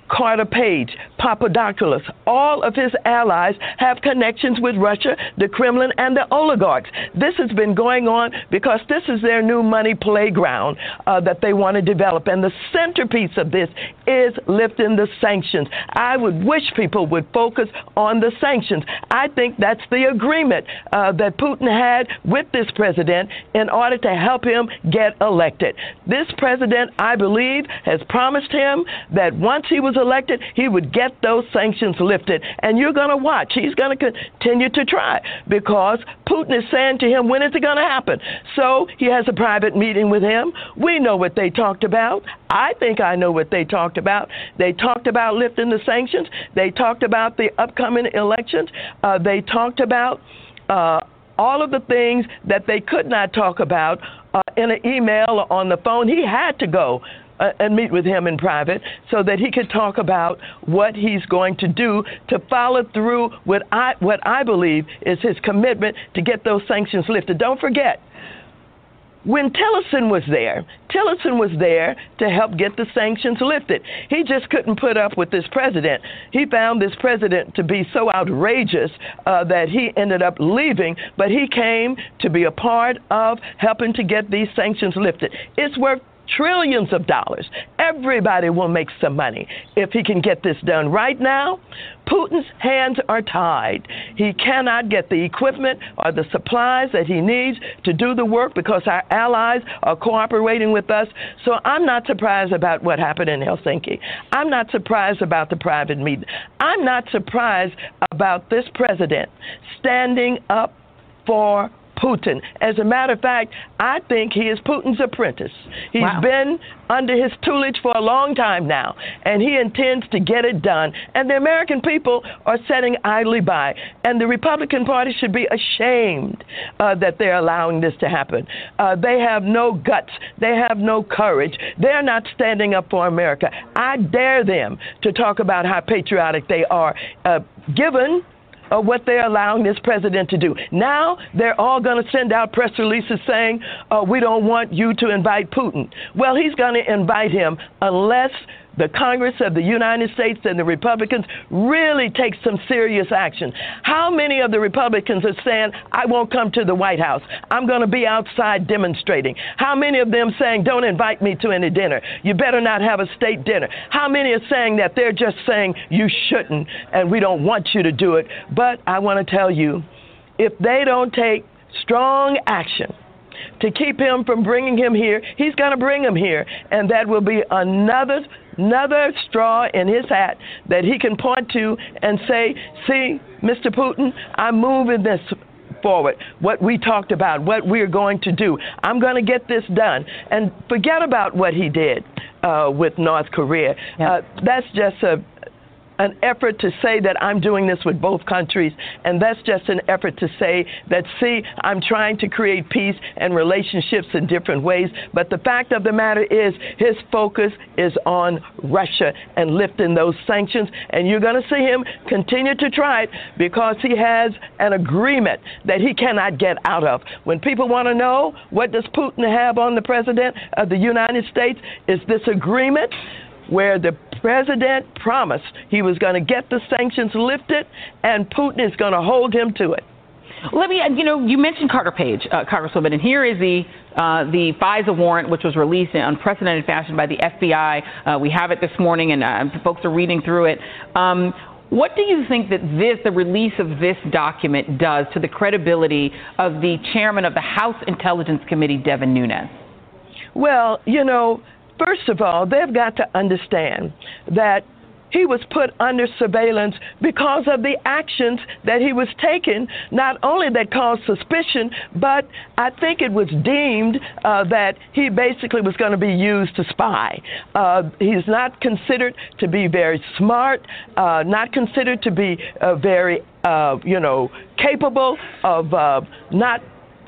Carter Page, Papadopoulos, all of his allies have connections with Russia, the Kremlin, and the oligarchs. This has been going on because this is their new money playground uh, that they want to develop. And the centerpiece of this is lifting the sanctions. I would wish people would focus on the sanctions. I think that's the agreement uh, that Putin had with this president in order to help him get elected. This president, I believe, has promised him that once he was elected, he would get those sanctions lifted. And you're going to watch. He's going to continue to try because Putin is saying to him, when is it going to happen? So he has a private meeting with him. We know what they talked about. I think I know what they talked about. They talked about lifting the sanctions. They talked about the upcoming elections. Uh, they talked about uh, all of the things that they could not talk about uh, in an email or on the phone. He had to go uh, and meet with him in private so that he could talk about what he's going to do to follow through what I what I believe is his commitment to get those sanctions lifted. Don't forget, when Tillerson was there, Tillerson was there to help get the sanctions lifted. He just couldn't put up with this president. He found this president to be so outrageous uh, that he ended up leaving, but he came to be a part of helping to get these sanctions lifted. It's worth trillions of dollars. Everybody will make some money if he can get this done. Right now, Putin's hands are tied. He cannot get the equipment or the supplies that he needs to do the work because our allies are cooperating with us. So I'm not surprised about what happened in Helsinki. I'm not surprised about the private meeting. I'm not surprised about this president standing up for Putin. As a matter of fact, I think he is Putin's apprentice. He's wow. been under his tutelage for a long time now, and he intends to get it done. And the American people are sitting idly by. And the Republican Party should be ashamed uh, that they're allowing this to happen. Uh, they have no guts, they have no courage. They're not standing up for America. I dare them to talk about how patriotic they are, uh, given of what they're allowing this president to do. Now they're all going to send out press releases saying, oh, we don't want you to invite Putin. Well, he's going to invite him unless the Congress of the United States and the Republicans really take some serious action. How many of the Republicans are saying, I won't come to the White House? I'm going to be outside demonstrating. How many of them saying, don't invite me to any dinner? You better not have a state dinner. How many are saying that they're just saying you shouldn't and we don't want you to do it? But I want to tell you, if they don't take strong action, to keep him from bringing him here, he's going to bring him here. And that will be another another straw in his hat that he can point to and say, see, Mr. Putin, I'm moving this forward, what we talked about, what we're going to do. I'm going to get this done. And forget about what he did uh, with North Korea. Uh, that's just a, an effort to say that I'm doing this with both countries, and that's just an effort to say that, see, I'm trying to create peace and relationships in different ways. But the fact of the matter is, his focus is on Russia and lifting those sanctions, and you're going to see him continue to try it because he has an agreement that he cannot get out of. When people want to know what does Putin have on the president of the United States, is this agreement where the president promised he was going to get the sanctions lifted, and Putin is going to hold him to it. Let me, you know, you mentioned Carter Page, uh, Congresswoman, and here is the uh, the FISA warrant, which was released in unprecedented fashion by the FBI. Uh, we have it this morning, and uh, folks are reading through it. Um, what do you think that this, the release of this document, does to the credibility of the chairman of the House Intelligence Committee, Devin Nunes? Well, you know, First of all, they've got to understand that he was put under surveillance because of the actions that he was taking, not only that caused suspicion, but I think it was deemed uh, that he basically was going to be used to spy. Uh, he's not considered to be very smart, uh, not considered to be uh, very, uh, you know, capable of uh, not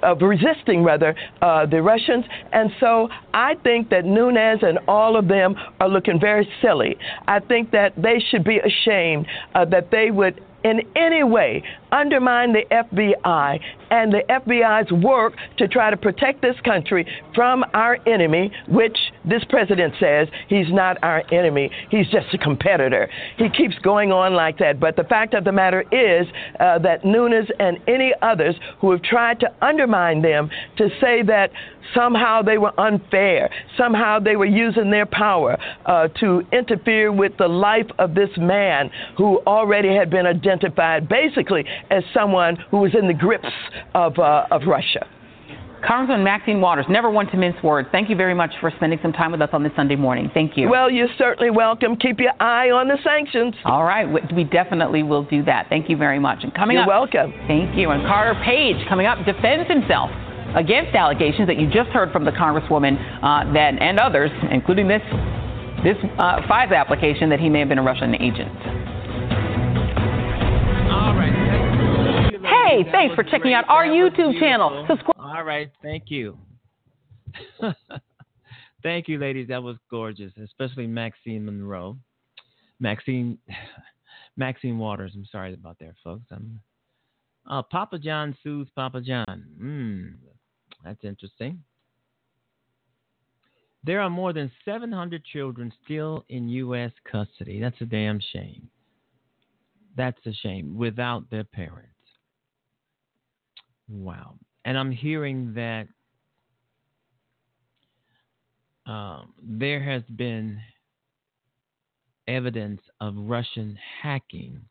of resisting rather uh, the Russians. And so I think that Nunes and all of them are looking very silly. I think that they should be ashamed uh, that they would in any way undermine the FBI and the FBI's work to try to protect this country from our enemy, which this president says he's not our enemy. He's just a competitor. He keeps going on like that. But the fact of the matter is uh, that Nunes and any others who have tried to undermine them to say that somehow they were unfair, somehow they were using their power uh, to interfere with the life of this man who already had been identified basically as someone who was in the grips of, uh, of Russia. Congressman Maxine Waters, never one to mince words. Thank you very much for spending some time with us on this Sunday morning. Thank you. Well, you're certainly welcome. Keep your eye on the sanctions. All right, we definitely will do that. Thank you very much. And coming you're up, welcome. Thank you. And Carter Page coming up defends himself against allegations that you just heard from the Congresswoman uh, that and others, including this this uh, FISA application that he may have been a Russian agent. All right. Hey, thanks for checking out our YouTube channel. Subscribe. All right, thank you. thank you, ladies. That was gorgeous, especially Maxine Monroe. Maxine Maxine Waters. I'm sorry about that, folks. I'm uh, Papa John sues Papa John. Hmm, that's interesting. There are more than 700 children still in U.S. custody. That's a damn shame. That's a shame without their parents. Wow. And I'm hearing that um, there has been evidence of Russian hacking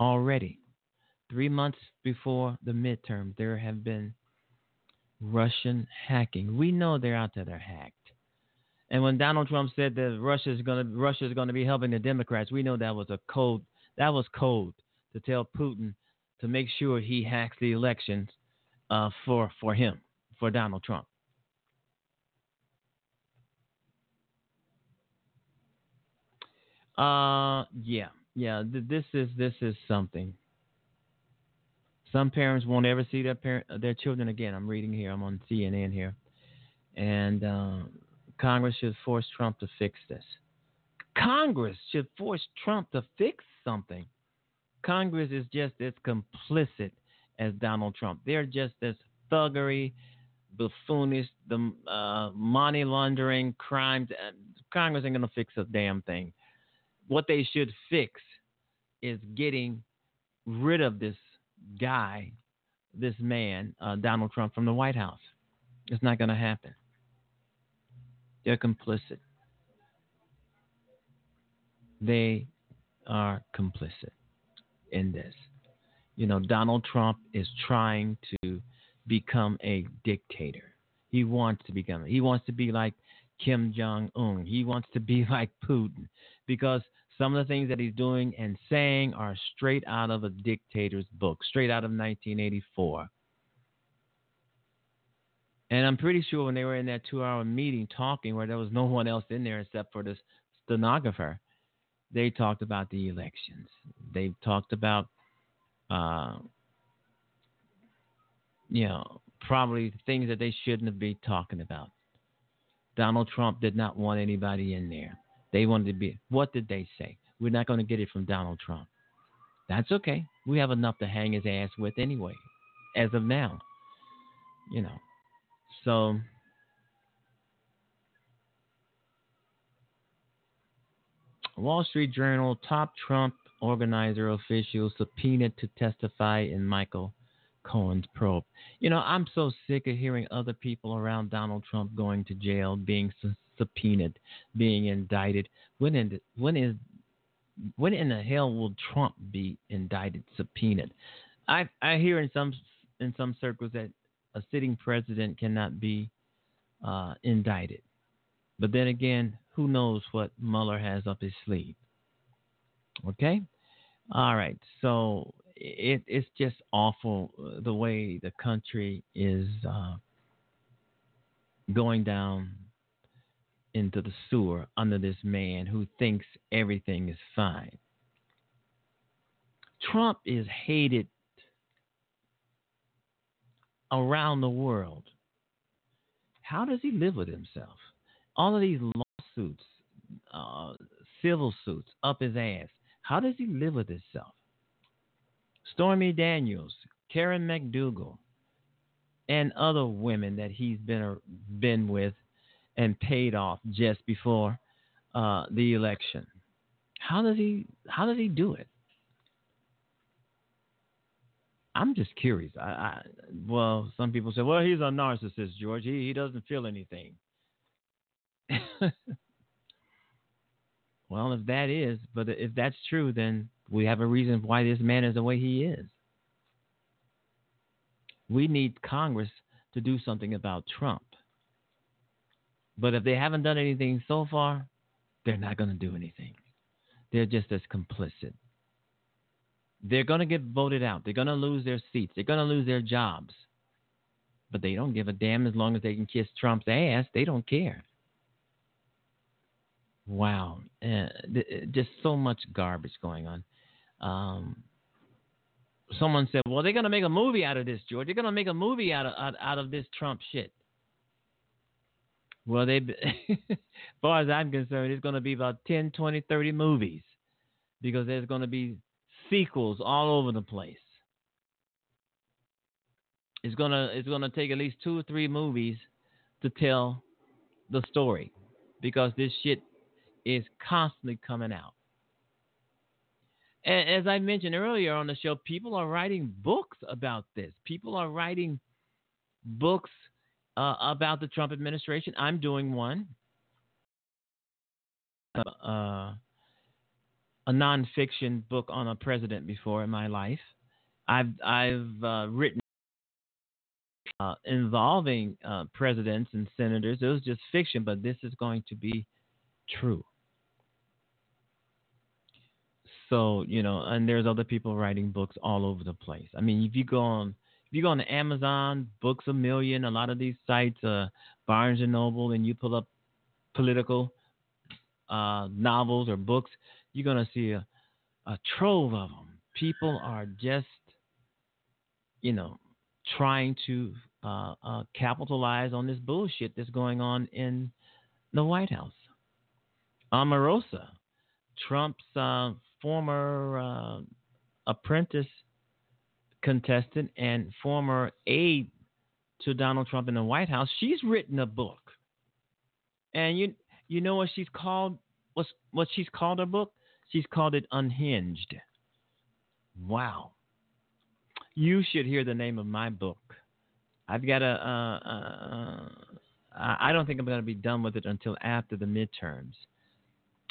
already. Three months before the midterm, there have been Russian hacking. We know they're out there, they're hacked. And when Donald Trump said that Russia is going to Russia is going to be helping the Democrats, we know that was a code. That was code to tell Putin to make sure he hacks the elections uh, for for him, for Donald Trump. Uh, yeah, yeah. Th- this is this is something. Some parents won't ever see their parent, their children again. I'm reading here. I'm on CNN here, and uh, Congress should force Trump to fix this. Congress should force Trump to fix something. Congress is just as complicit as Donald Trump. They're just as thuggery, buffoonish, the uh, money laundering, crimes. Congress ain't gonna fix a damn thing. What they should fix is getting rid of this guy, this man, uh, Donald Trump, from the White House. It's not gonna happen. They're complicit. They are complicit in this. You know, Donald Trump is trying to become a dictator. He wants to become. He wants to be like Kim Jong Un. He wants to be like Putin because some of the things that he's doing and saying are straight out of a dictator's book, straight out of 1984. And I'm pretty sure when they were in that two hour meeting talking, where there was no one else in there except for the stenographer, they talked about the elections. They talked about, uh, you know, probably things that they shouldn't be talking about. Donald Trump did not want anybody in there. They wanted to be. What did they say? We're not going to get it from Donald Trump. That's okay. We have enough to hang his ass with anyway, as of now. You know. So Wall Street Journal top Trump organizer official subpoenaed to testify in Michael Cohen's probe. You know, I'm so sick of hearing other people around Donald Trump going to jail, being su- subpoenaed, being indicted. When in when is when in the hell will Trump be indicted, subpoenaed? I I hear in some in some circles that a sitting president cannot be uh, indicted. But then again, who knows what Mueller has up his sleeve? Okay? All right. So it, it's just awful uh, the way the country is uh, going down into the sewer under this man who thinks everything is fine. Trump is hated around the world. How does he live with himself? All of these lawsuits, uh, civil suits up his ass. How does he live with himself? Stormy Daniels, Karen McDougal, and other women that he's been been with and paid off just before uh, the election. How does he how does he do it? I'm just curious. I, I, well, some people say, well, he's a narcissist, George. He he doesn't feel anything. well, if that is, but if that's true, then we have a reason why this man is the way he is. We need Congress to do something about Trump. But if they haven't done anything so far, they're not going to do anything. They're just as complicit. They're going to get voted out. They're going to lose their seats. They're going to lose their jobs. But they don't give a damn as long as they can kiss Trump's ass. They don't care. Wow. Uh, just so much garbage going on. Um, someone said, well, they're going to make a movie out of this, George. They're going to make a movie out of, out, out of this Trump shit. Well, they, as far as I'm concerned, it's going to be about 10, 20, 30 movies because there's going to be sequels all over the place. It's gonna it's gonna take at least two or three movies to tell the story because this shit is constantly coming out. And as I mentioned earlier on the show, people are writing books about this. People are writing books uh, about the Trump administration. I'm doing one. Uh, a nonfiction book on a president before in my life. I've I've uh, written uh, involving uh, presidents and senators. It was just fiction, but this is going to be true. So you know, and there's other people writing books all over the place. I mean, if you go on if you go on Amazon, Books a Million, a lot of these sites, uh, Barnes and Noble, and you pull up political uh, novels or books, you're to see a, a trove of them. People are just, you know, trying to uh, uh, capitalize on this bullshit that's going on in the White House. Omarosa, Trump's uh, former uh, apprentice contestant and former aide to Donald Trump in the White House, she's written a book. And you you know what she's called what's what she's called her book? She's called it Unhinged. Wow. You should hear the name of my book. I've got a. Uh, uh, I don't think I'm going to be done with it until after the midterms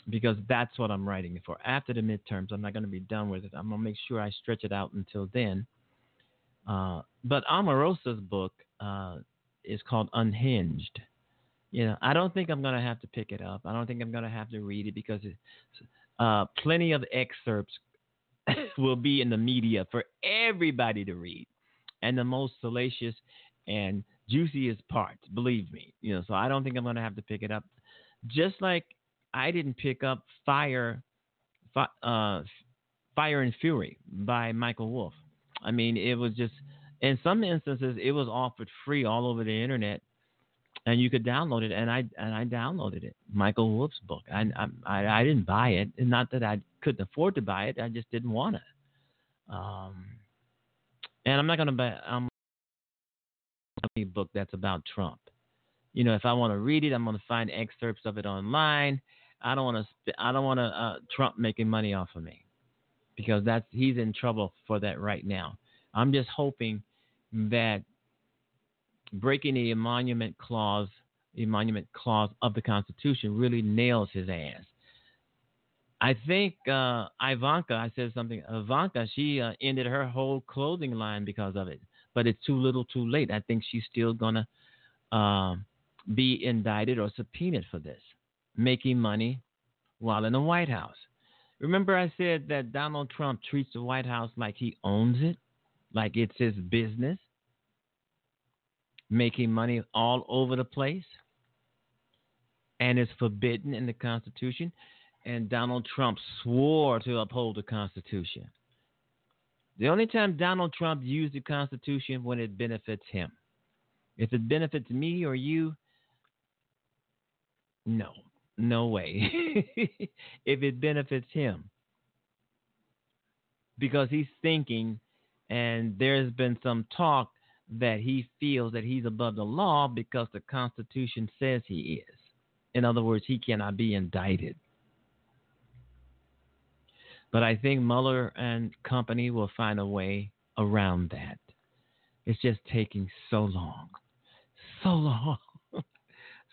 because that's what I'm writing it for. After the midterms, I'm not going to be done with it. I'm going to make sure I stretch it out until then. Uh, but Omarosa's book uh, is called Unhinged. You know, I don't think I'm going to have to pick it up. I don't think I'm going to have to read it because uh, plenty of excerpts will be in the media for everybody to read, and the most salacious and juiciest parts, believe me. You know, so I don't think I'm going to have to pick it up. Just like I didn't pick up Fire, uh, Fire and Fury by Michael Wolff. I mean, it was just in some instances it was offered free all over the internet and you could download it. And I and I downloaded it. Michael Wolff's book. I I I didn't buy it. Not that I couldn't afford to buy it. I just didn't want it. Um, and I'm not going to buy um, a book that's about Trump. You know, if I want to read it, I'm going to find excerpts of it online. I don't want to. I don't want to uh, Trump making money off of me because that's he's in trouble for that right now. I'm just hoping that breaking the emolument clause, emolument clause of the Constitution really nails his ass. I think uh, Ivanka, I said something. Ivanka, she uh, ended her whole clothing line because of it, but it's too little, too late. I think she's still gonna uh, be indicted or subpoenaed for this, making money while in the White House. Remember, I said that Donald Trump treats the White House like he owns it, like it's his business making money all over the place, and it's forbidden in the Constitution. And Donald Trump swore to uphold the Constitution. The only time Donald Trump used the Constitution when it benefits him. If it benefits me or you, no, no way. if it benefits him, because he's thinking, and there's been some talk that he feels that he's above the law because the Constitution says he is. In other words, he cannot be indicted. But I think Mueller and company will find a way around that. It's just taking so long, so long,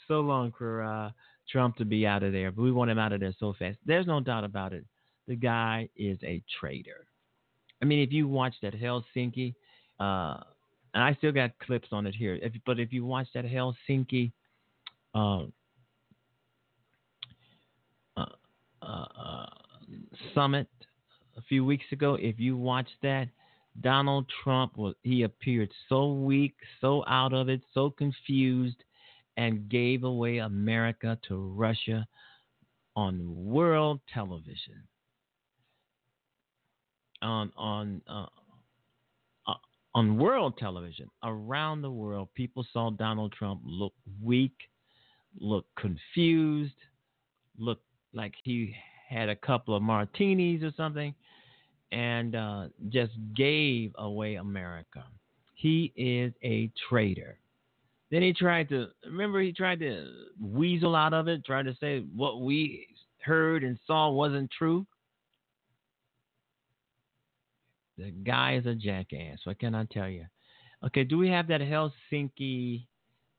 so long for uh, Trump to be out of there. But we want him out of there so fast. There's no doubt about it. The guy is a traitor. I mean, if you watch that Helsinki, uh, and I still got clips on it here. If, but if you watch that Helsinki uh, uh, uh, summit a few weeks ago, if you watch that, Donald Trump was he appeared so weak, so out of it, so confused, and gave away America to Russia on world television. On on uh, uh, on world television around the world, people saw Donald Trump look weak, look confused, look like he had a couple of martinis or something, and uh, just gave away America. He is a traitor. Then he tried to remember he tried to weasel out of it, tried to say what we heard and saw wasn't true. The guy is a jackass. What can I tell you? Okay, do we have that Helsinki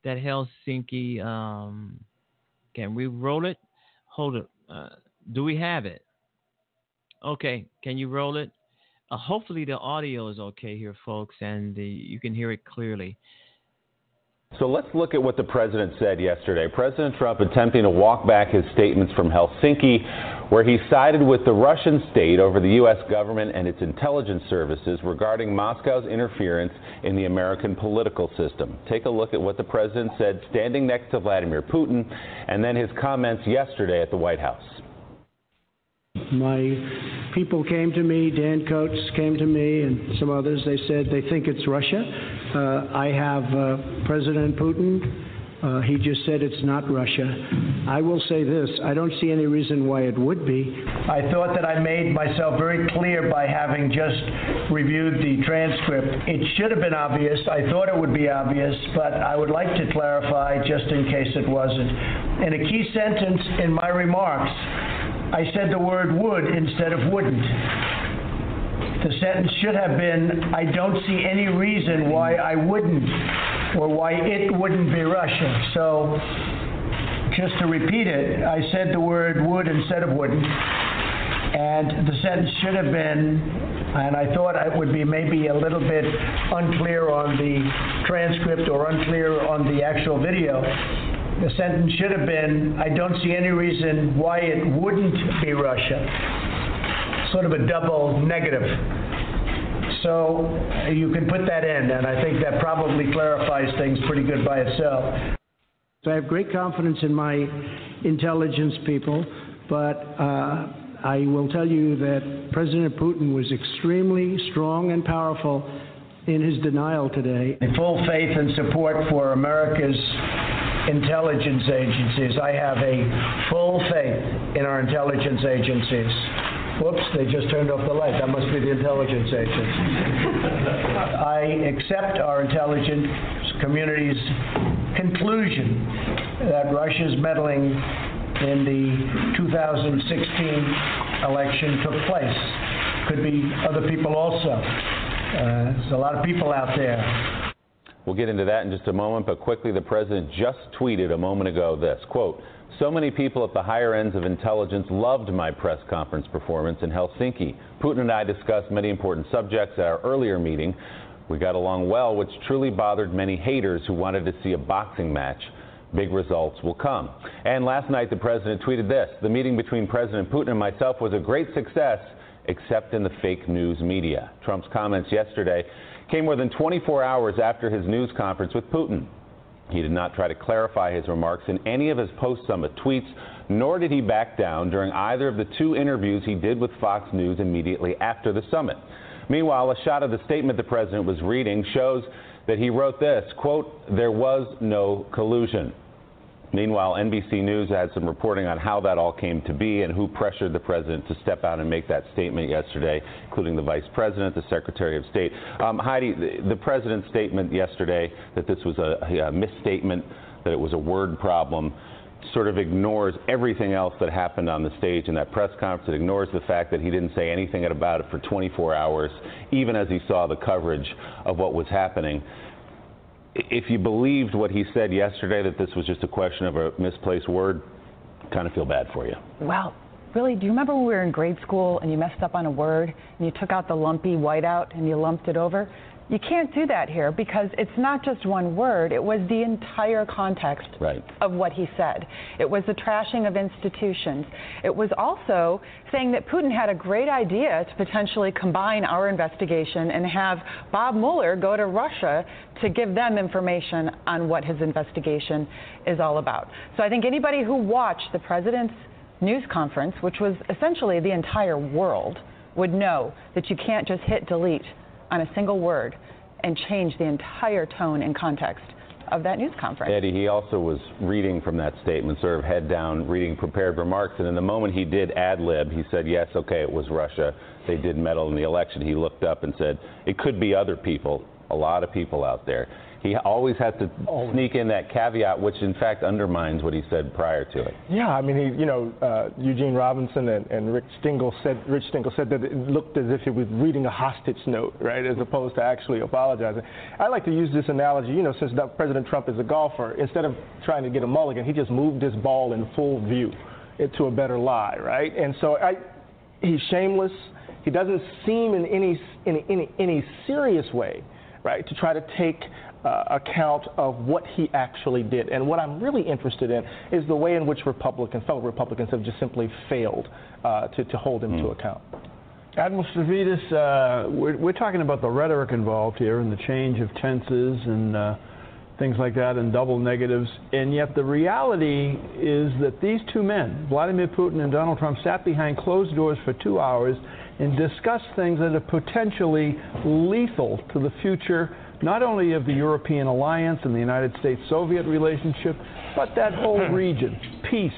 that Helsinki um can we roll it? Hold it. Uh, do we have it? Okay, can you roll it? Uh, hopefully the audio is okay here, folks, and the, you can hear it clearly. So let's look at what the president said yesterday. President Trump attempting to walk back his statements from Helsinki, where he sided with the Russian state over the U.S. government and its intelligence services regarding Moscow's interference in the American political system. Take a look at what the president said standing next to Vladimir Putin and then his comments yesterday at the White House. My people came to me, Dan Coats came to me, and some others. They said they think it's Russia. Uh, I have uh, President Putin. Uh, he just said it's not Russia. I will say this I don't see any reason why it would be. I thought that I made myself very clear by having just reviewed the transcript. It should have been obvious. I thought it would be obvious, but I would like to clarify just in case it wasn't. In a key sentence in my remarks, I said the word would instead of wouldn't. The sentence should have been, I don't see any reason why I wouldn't, or why it wouldn't be Russia. So, just to repeat it, I said the word would instead of wouldn't. And the sentence should have been, and I thought it would be maybe a little bit unclear on the transcript or unclear on the actual video the sentence should have been, I don't see any reason why it wouldn't be Russia. Sort of a double negative. So you can put that in, and I think that probably clarifies things pretty good by itself. So I have great confidence in my intelligence people, but uh, I will tell you that President Putin was extremely strong and powerful in his denial today. In Full faith and support for America's intelligence agencies. I have a full faith in our intelligence agencies. Whoops, they just turned off the light. That must be the intelligence agencies. I accept our intelligence community's conclusion that Russia's meddling in the 2016 election took place. Could be other people also. Uh, there's a lot of people out there We'll get into that in just a moment, but quickly, the president just tweeted a moment ago this quote, so many people at the higher ends of intelligence loved my press conference performance in Helsinki. Putin and I discussed many important subjects at our earlier meeting. We got along well, which truly bothered many haters who wanted to see a boxing match. Big results will come. And last night, the president tweeted this The meeting between President Putin and myself was a great success, except in the fake news media. Trump's comments yesterday came more than 24 hours after his news conference with Putin. He did not try to clarify his remarks in any of his post-summit tweets, nor did he back down during either of the two interviews he did with Fox News immediately after the summit. Meanwhile, a shot of the statement the president was reading shows that he wrote this, quote, there was no collusion. Meanwhile, NBC News had some reporting on how that all came to be and who pressured the president to step out and make that statement yesterday, including the vice president, the secretary of state. Um, Heidi, the, the, president's statement yesterday that this was a, a misstatement, that it was a word problem, sort of ignores everything else that happened on the stage in that press conference. It ignores the fact that he didn't say anything about it for 24 hours, even as he saw the coverage of what was happening if you believed what he said yesterday, that this was just a question of a misplaced word, kind of feel bad for you. Well, really, do you remember when we were in grade school and you messed up on a word and you took out the lumpy whiteout and you lumped it over? You can't do that here because it's not just one word, it was the entire context right. of what he said. It was the trashing of institutions. It was also saying that Putin had a great idea to potentially combine our investigation and have Bob Mueller go to Russia to give them information on what his investigation is all about. So I think anybody who watched the president's news conference, which was essentially the entire world, would know that you can't just hit delete on a single word and change the entire tone and context of that news conference. Eddie, he also was reading from that statement, sort of head down, reading prepared remarks. And in the moment he did ad lib, he said, yes, okay, it was Russia. They did meddle in the election. He looked up and said, it could be other people, a lot of people out there he always has to always. sneak in that caveat, which in fact undermines what he said prior to it. Yeah, I mean, he, you know, uh, Eugene Robinson and, and Rick Stengel said Rich Stengel said that it looked as if he was reading a hostage note, right, as opposed to actually apologizing. I like to use this analogy, you know, since President Trump is a golfer, instead of trying to get a mulligan, he just moved his ball in full view to a better lie, right? And so I, he's shameless. He doesn't seem in any in any, any serious way, right, to try to take uh, account of what he actually did. And what I'm really interested in is the way in which Republicans, fellow Republicans, have just simply failed uh, to, to hold him mm. to hmm. account. Admiral Stavridis, uh, we're, we're, talking about the rhetoric involved here and the change of tenses and uh, things like that and double negatives. And yet the reality is that these two men, Vladimir Putin and Donald Trump, sat behind closed doors for two hours and discussed things that are potentially lethal to the future not only of the European alliance and the United States Soviet relationship, but that whole region, peace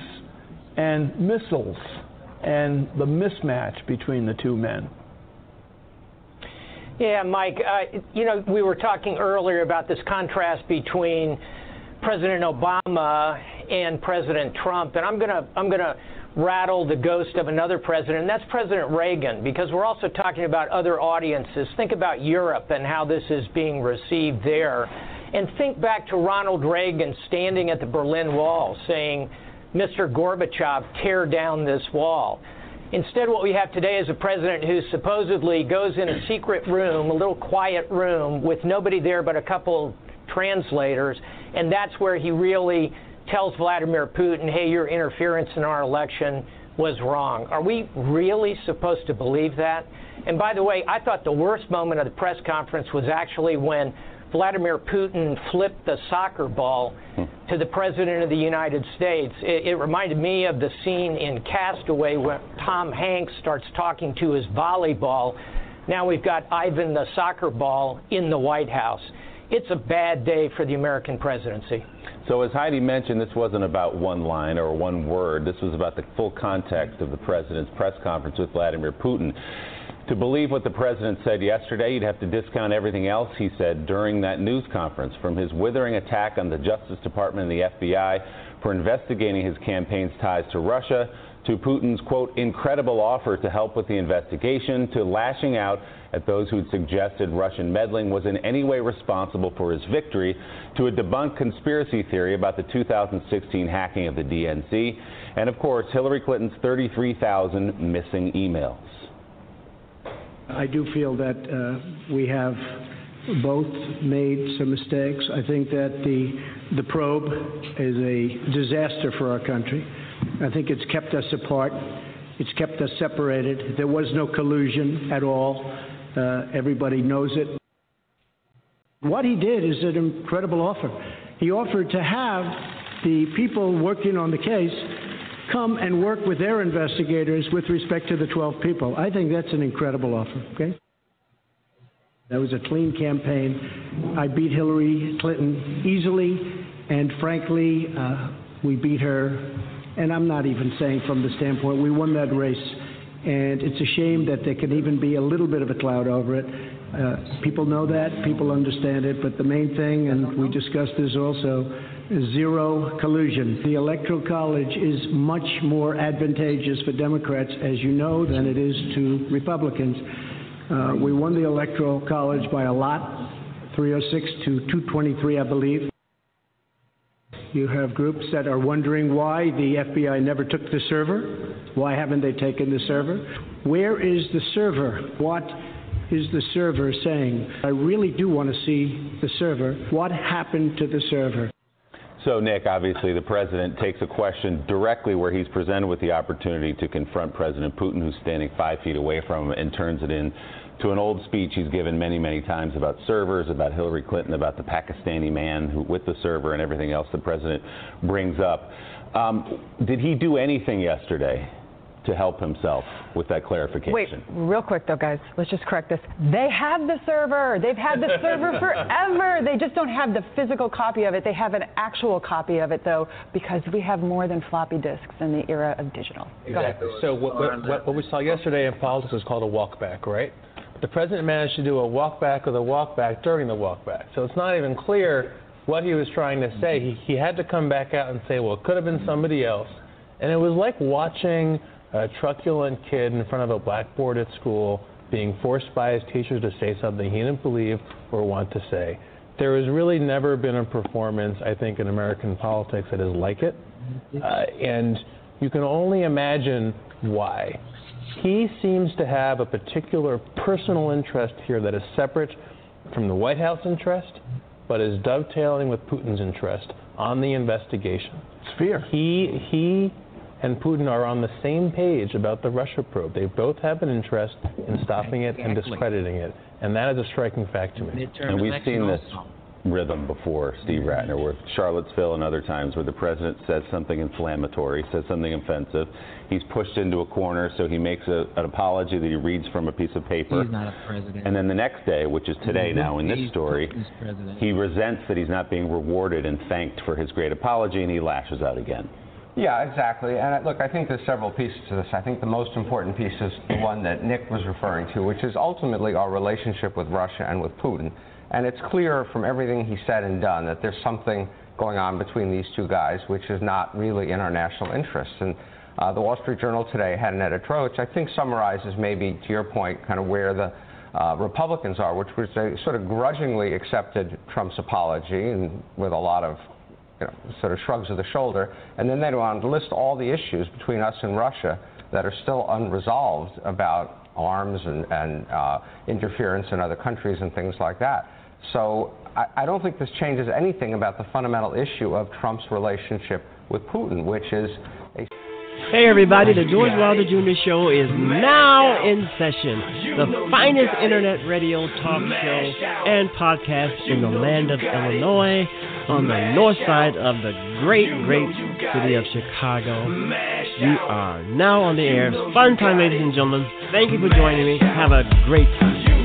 and missiles and the mismatch between the two men. Yeah, Mike, uh, you know, we were talking earlier about this contrast between President Obama and President Trump, and I'm going to I'm going to rattle the ghost of another president, and that's President Reagan, because we're also talking about other audiences. Think about Europe and how this is being received there. And think back to Ronald Reagan standing at the Berlin Wall saying, Mr. Gorbachev, tear down this wall. Instead, what we have today is a president who supposedly goes in a secret room, a little quiet room, with nobody there but a couple translators, and that's where he really tells Vladimir Putin, hey, your interference in our election was wrong. Are we really supposed to believe that? And by the way, I thought the worst moment of the press conference was actually when Vladimir Putin flipped the soccer ball hmm. to the President of the United States. It, it, reminded me of the scene in Castaway where Tom Hanks starts talking to his volleyball. Now we've got Ivan the soccer ball in the White House. It's a bad day for the American presidency. So, as Heidi mentioned, this wasn't about one line or one word. This was about the full context of the president's press conference with Vladimir Putin. To believe what the president said yesterday, you'd have to discount everything else he said during that news conference, from his withering attack on the Justice Department and the FBI for investigating his campaign's ties to Russia to Putin's, quote, incredible offer to help with the investigation, to lashing out at those who'd suggested Russian meddling was in any way responsible for his victory, to a debunked conspiracy theory about the 2016 hacking of the DNC, and of course, Hillary Clinton's 33,000 missing emails. I do feel that uh, we have both made some mistakes. I think that the the probe is a disaster for our country. I think it's kept us apart. It's kept us separated. There was no collusion at all. Uh, everybody knows it. What he did is an incredible offer. He offered to have the people working on the case come and work with their investigators with respect to the 12 people. I think that's an incredible offer. Okay. That was a clean campaign. I beat Hillary Clinton easily, and frankly, uh, we beat her. And I'm not even saying from the standpoint we won that race. And it's a shame that there can even be a little bit of a cloud over it. Uh, people know that, people understand it, but the main thing, and we discussed this also, zero collusion. The Electoral College is much more advantageous for Democrats, as you know, than it is to Republicans. Uh, we won the Electoral College by a lot, 306 to 223, I believe. You have groups that are wondering why the FBI never took the server. Why haven't they taken the server? Where is the server? What is the server saying? I really do want to see the server. What happened to the server? So, Nick, obviously the president takes a question directly where he's presented with the opportunity to confront President Putin, who's standing five feet away from him, and turns it in to an old speech he's given many, many times about servers, about Hillary Clinton, about the Pakistani man who, with the server, and everything else the president brings up. Um, did he do anything yesterday to help himself with that clarification? Wait, real quick though, guys. Let's just correct this. They have the server. They've had the server forever. They just don't have the physical copy of it. They have an actual copy of it though, because we have more than floppy disks in the era of digital. Exactly. So what, what, what we saw yesterday in politics was called a walkback, right? The president managed to do a walkback with a walkback during the walkback. So it's not even clear what he was trying to say. He, he had to come back out and say, well, it could have been somebody else. And it was like watching a truculent kid in front of a blackboard at school being forced by his teachers to say something he didn't believe or want to say. There has really never been a performance, I think, in American politics that is like it. Uh, and you can only imagine why. He seems to have a particular personal interest here that is separate from the White House interest, but is dovetailing with Putin's interest on the investigation. It's fear. He, he and Putin are on the same page about the Russia probe. They both have an interest in stopping it and discrediting it. And that is a striking fact to me. And we've seen this rhythm before, Steve Ratner, with Charlottesville and other times where the president says something inflammatory, says something offensive. He's pushed into a corner, so he makes a, an apology that he reads from a piece of paper. He's not a president. And then the next day, which is today mm-hmm. now in this He's story, he resents that he's not being rewarded and thanked for his great apology, and he lashes out again. Yeah, exactly. And uh, look, I think there's several pieces to this. I think the most important piece is the one that Nick was referring to, which is ultimately our relationship with Russia and with Putin. And it's clear from everything he said and done that there's something going on between these two guys, which is not really in our national interests. And uh, the Wall Street Journal today had an editorial which I think summarizes maybe, to your point, kind of where the uh, Republicans are, which was they sort of grudgingly accepted Trump's apology and with a lot of you know, sort of shrugs of the shoulder, and then they on to list all the issues between us and Russia that are still unresolved about arms and, and uh, interference in other countries and things like that. So I, I don't think this changes anything about the fundamental issue of Trump's relationship with Putin, which is a Hey everybody, the George Wilder Jr. Show is now in session. The finest internet radio talk show and podcast in the land of Illinois on the north side of the great, great city of Chicago. You are now on the air. Fun time, ladies and gentlemen. Thank you for joining me. Have a great time.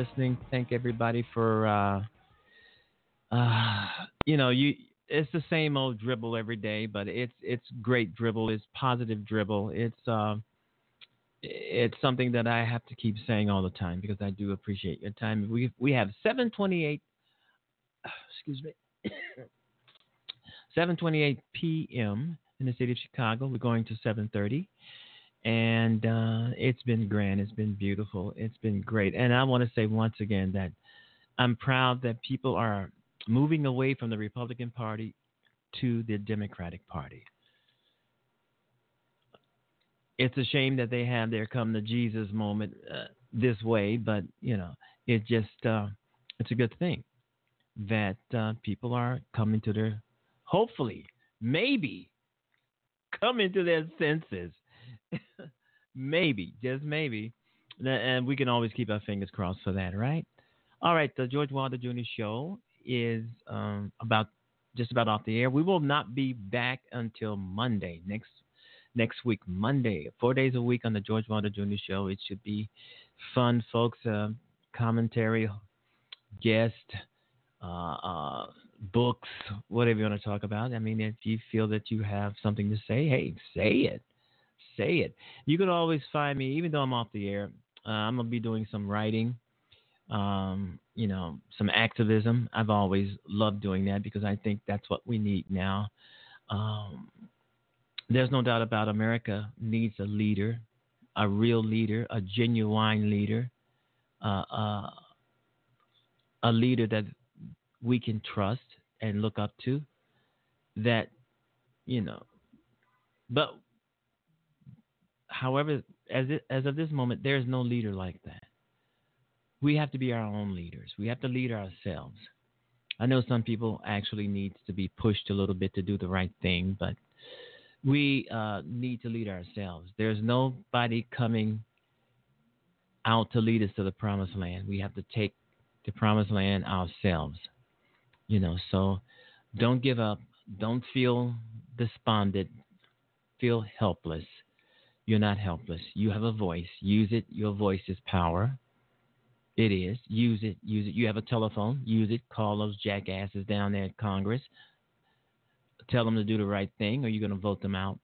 Listening. Thank everybody for, uh, uh, you know, you. It's the same old dribble every day, but it's it's great dribble. It's positive dribble. It's uh, it's something that I have to keep saying all the time because I do appreciate your time. We we have 728. Excuse me. 7:28 p.m. in the city of Chicago. We're going to 7:30 and uh, it's been grand. It's been beautiful. It's been great. And I want to say once again that I'm proud that people are moving away from the Republican Party to the Democratic Party. It's a shame that they have their come to Jesus moment uh, this way, but you know, it just uh, it's a good thing that uh, people are coming to their, hopefully, maybe, coming to their senses maybe, just maybe. And we can always keep our fingers crossed for that, right? All right, the George Wilder Jr. Show is um, about just about off the air. We will not be back until Monday next next week, Monday, four days a week on the George Wilder Jr. Show. It should be fun, folks. Uh, commentary, guest, uh, uh, books, whatever you want to talk about. I mean, if you feel that you have something to say, hey, say it say it. You can always find me, even though I'm off the air. Uh, I'm gonna be doing some writing, um, you know, some activism. I've always loved doing that because I think that's what we need now. Um, there's no doubt about America needs a leader, a real leader, a genuine leader, uh, uh, a leader that we can trust and look up to. That, you know, but however, as it, as of this moment, there is no leader like that. We have to be our own leaders. We have to lead ourselves. I know some people actually need to be pushed a little bit to do the right thing, but we uh, need to lead ourselves. There's nobody coming out to lead us to the promised land. We have to take the promised land ourselves. You know, so don't give up. Don't feel despondent. Feel helpless. You're not helpless. You have a voice. Use it. Your voice is power. It is. Use it. Use it. You have a telephone. Use it. Call those jackasses down there at Congress. Tell them to do the right thing, or you're going to vote them out.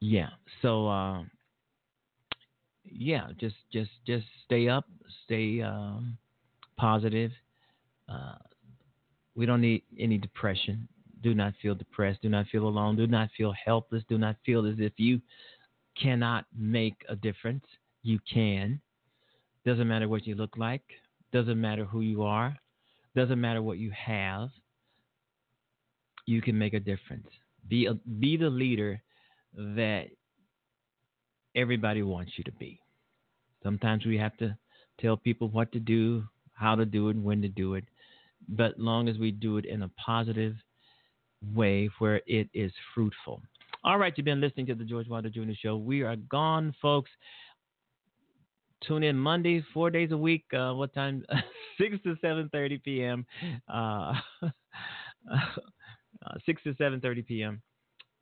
Yeah. So, uh, yeah, just just just stay up, stay um, positive. Uh, we don't need any depression do not feel depressed. Do not feel alone. Do not feel helpless. Do not feel as if you cannot make a difference. You can. Doesn't matter what you look like. Doesn't matter who you are. Doesn't matter what you have. You can make a difference. Be a, be the leader that everybody wants you to be. Sometimes we have to tell people what to do, how to do it, when to do it. But long as we do it in a positive way where it is fruitful. All right, you've been listening to the George Wilder Jr. Show. We are gone, folks. Tune in Monday, four days a week. Uh, what time? Six to seven thirty p.m. Uh, uh, Six to seven thirty p.m.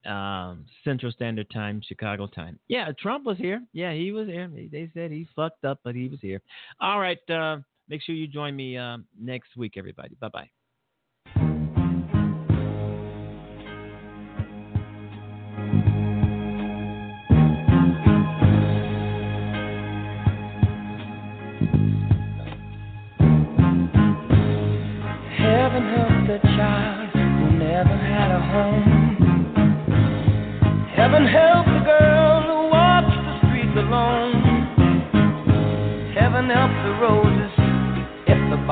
Um, Central Standard Time, Chicago time. Yeah, Trump was here. Yeah, he was here. They said he fucked up, but he was here. All right. Uh, make sure you join me uh, next week, everybody. Bye bye.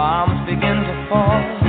Bombs begin to fall.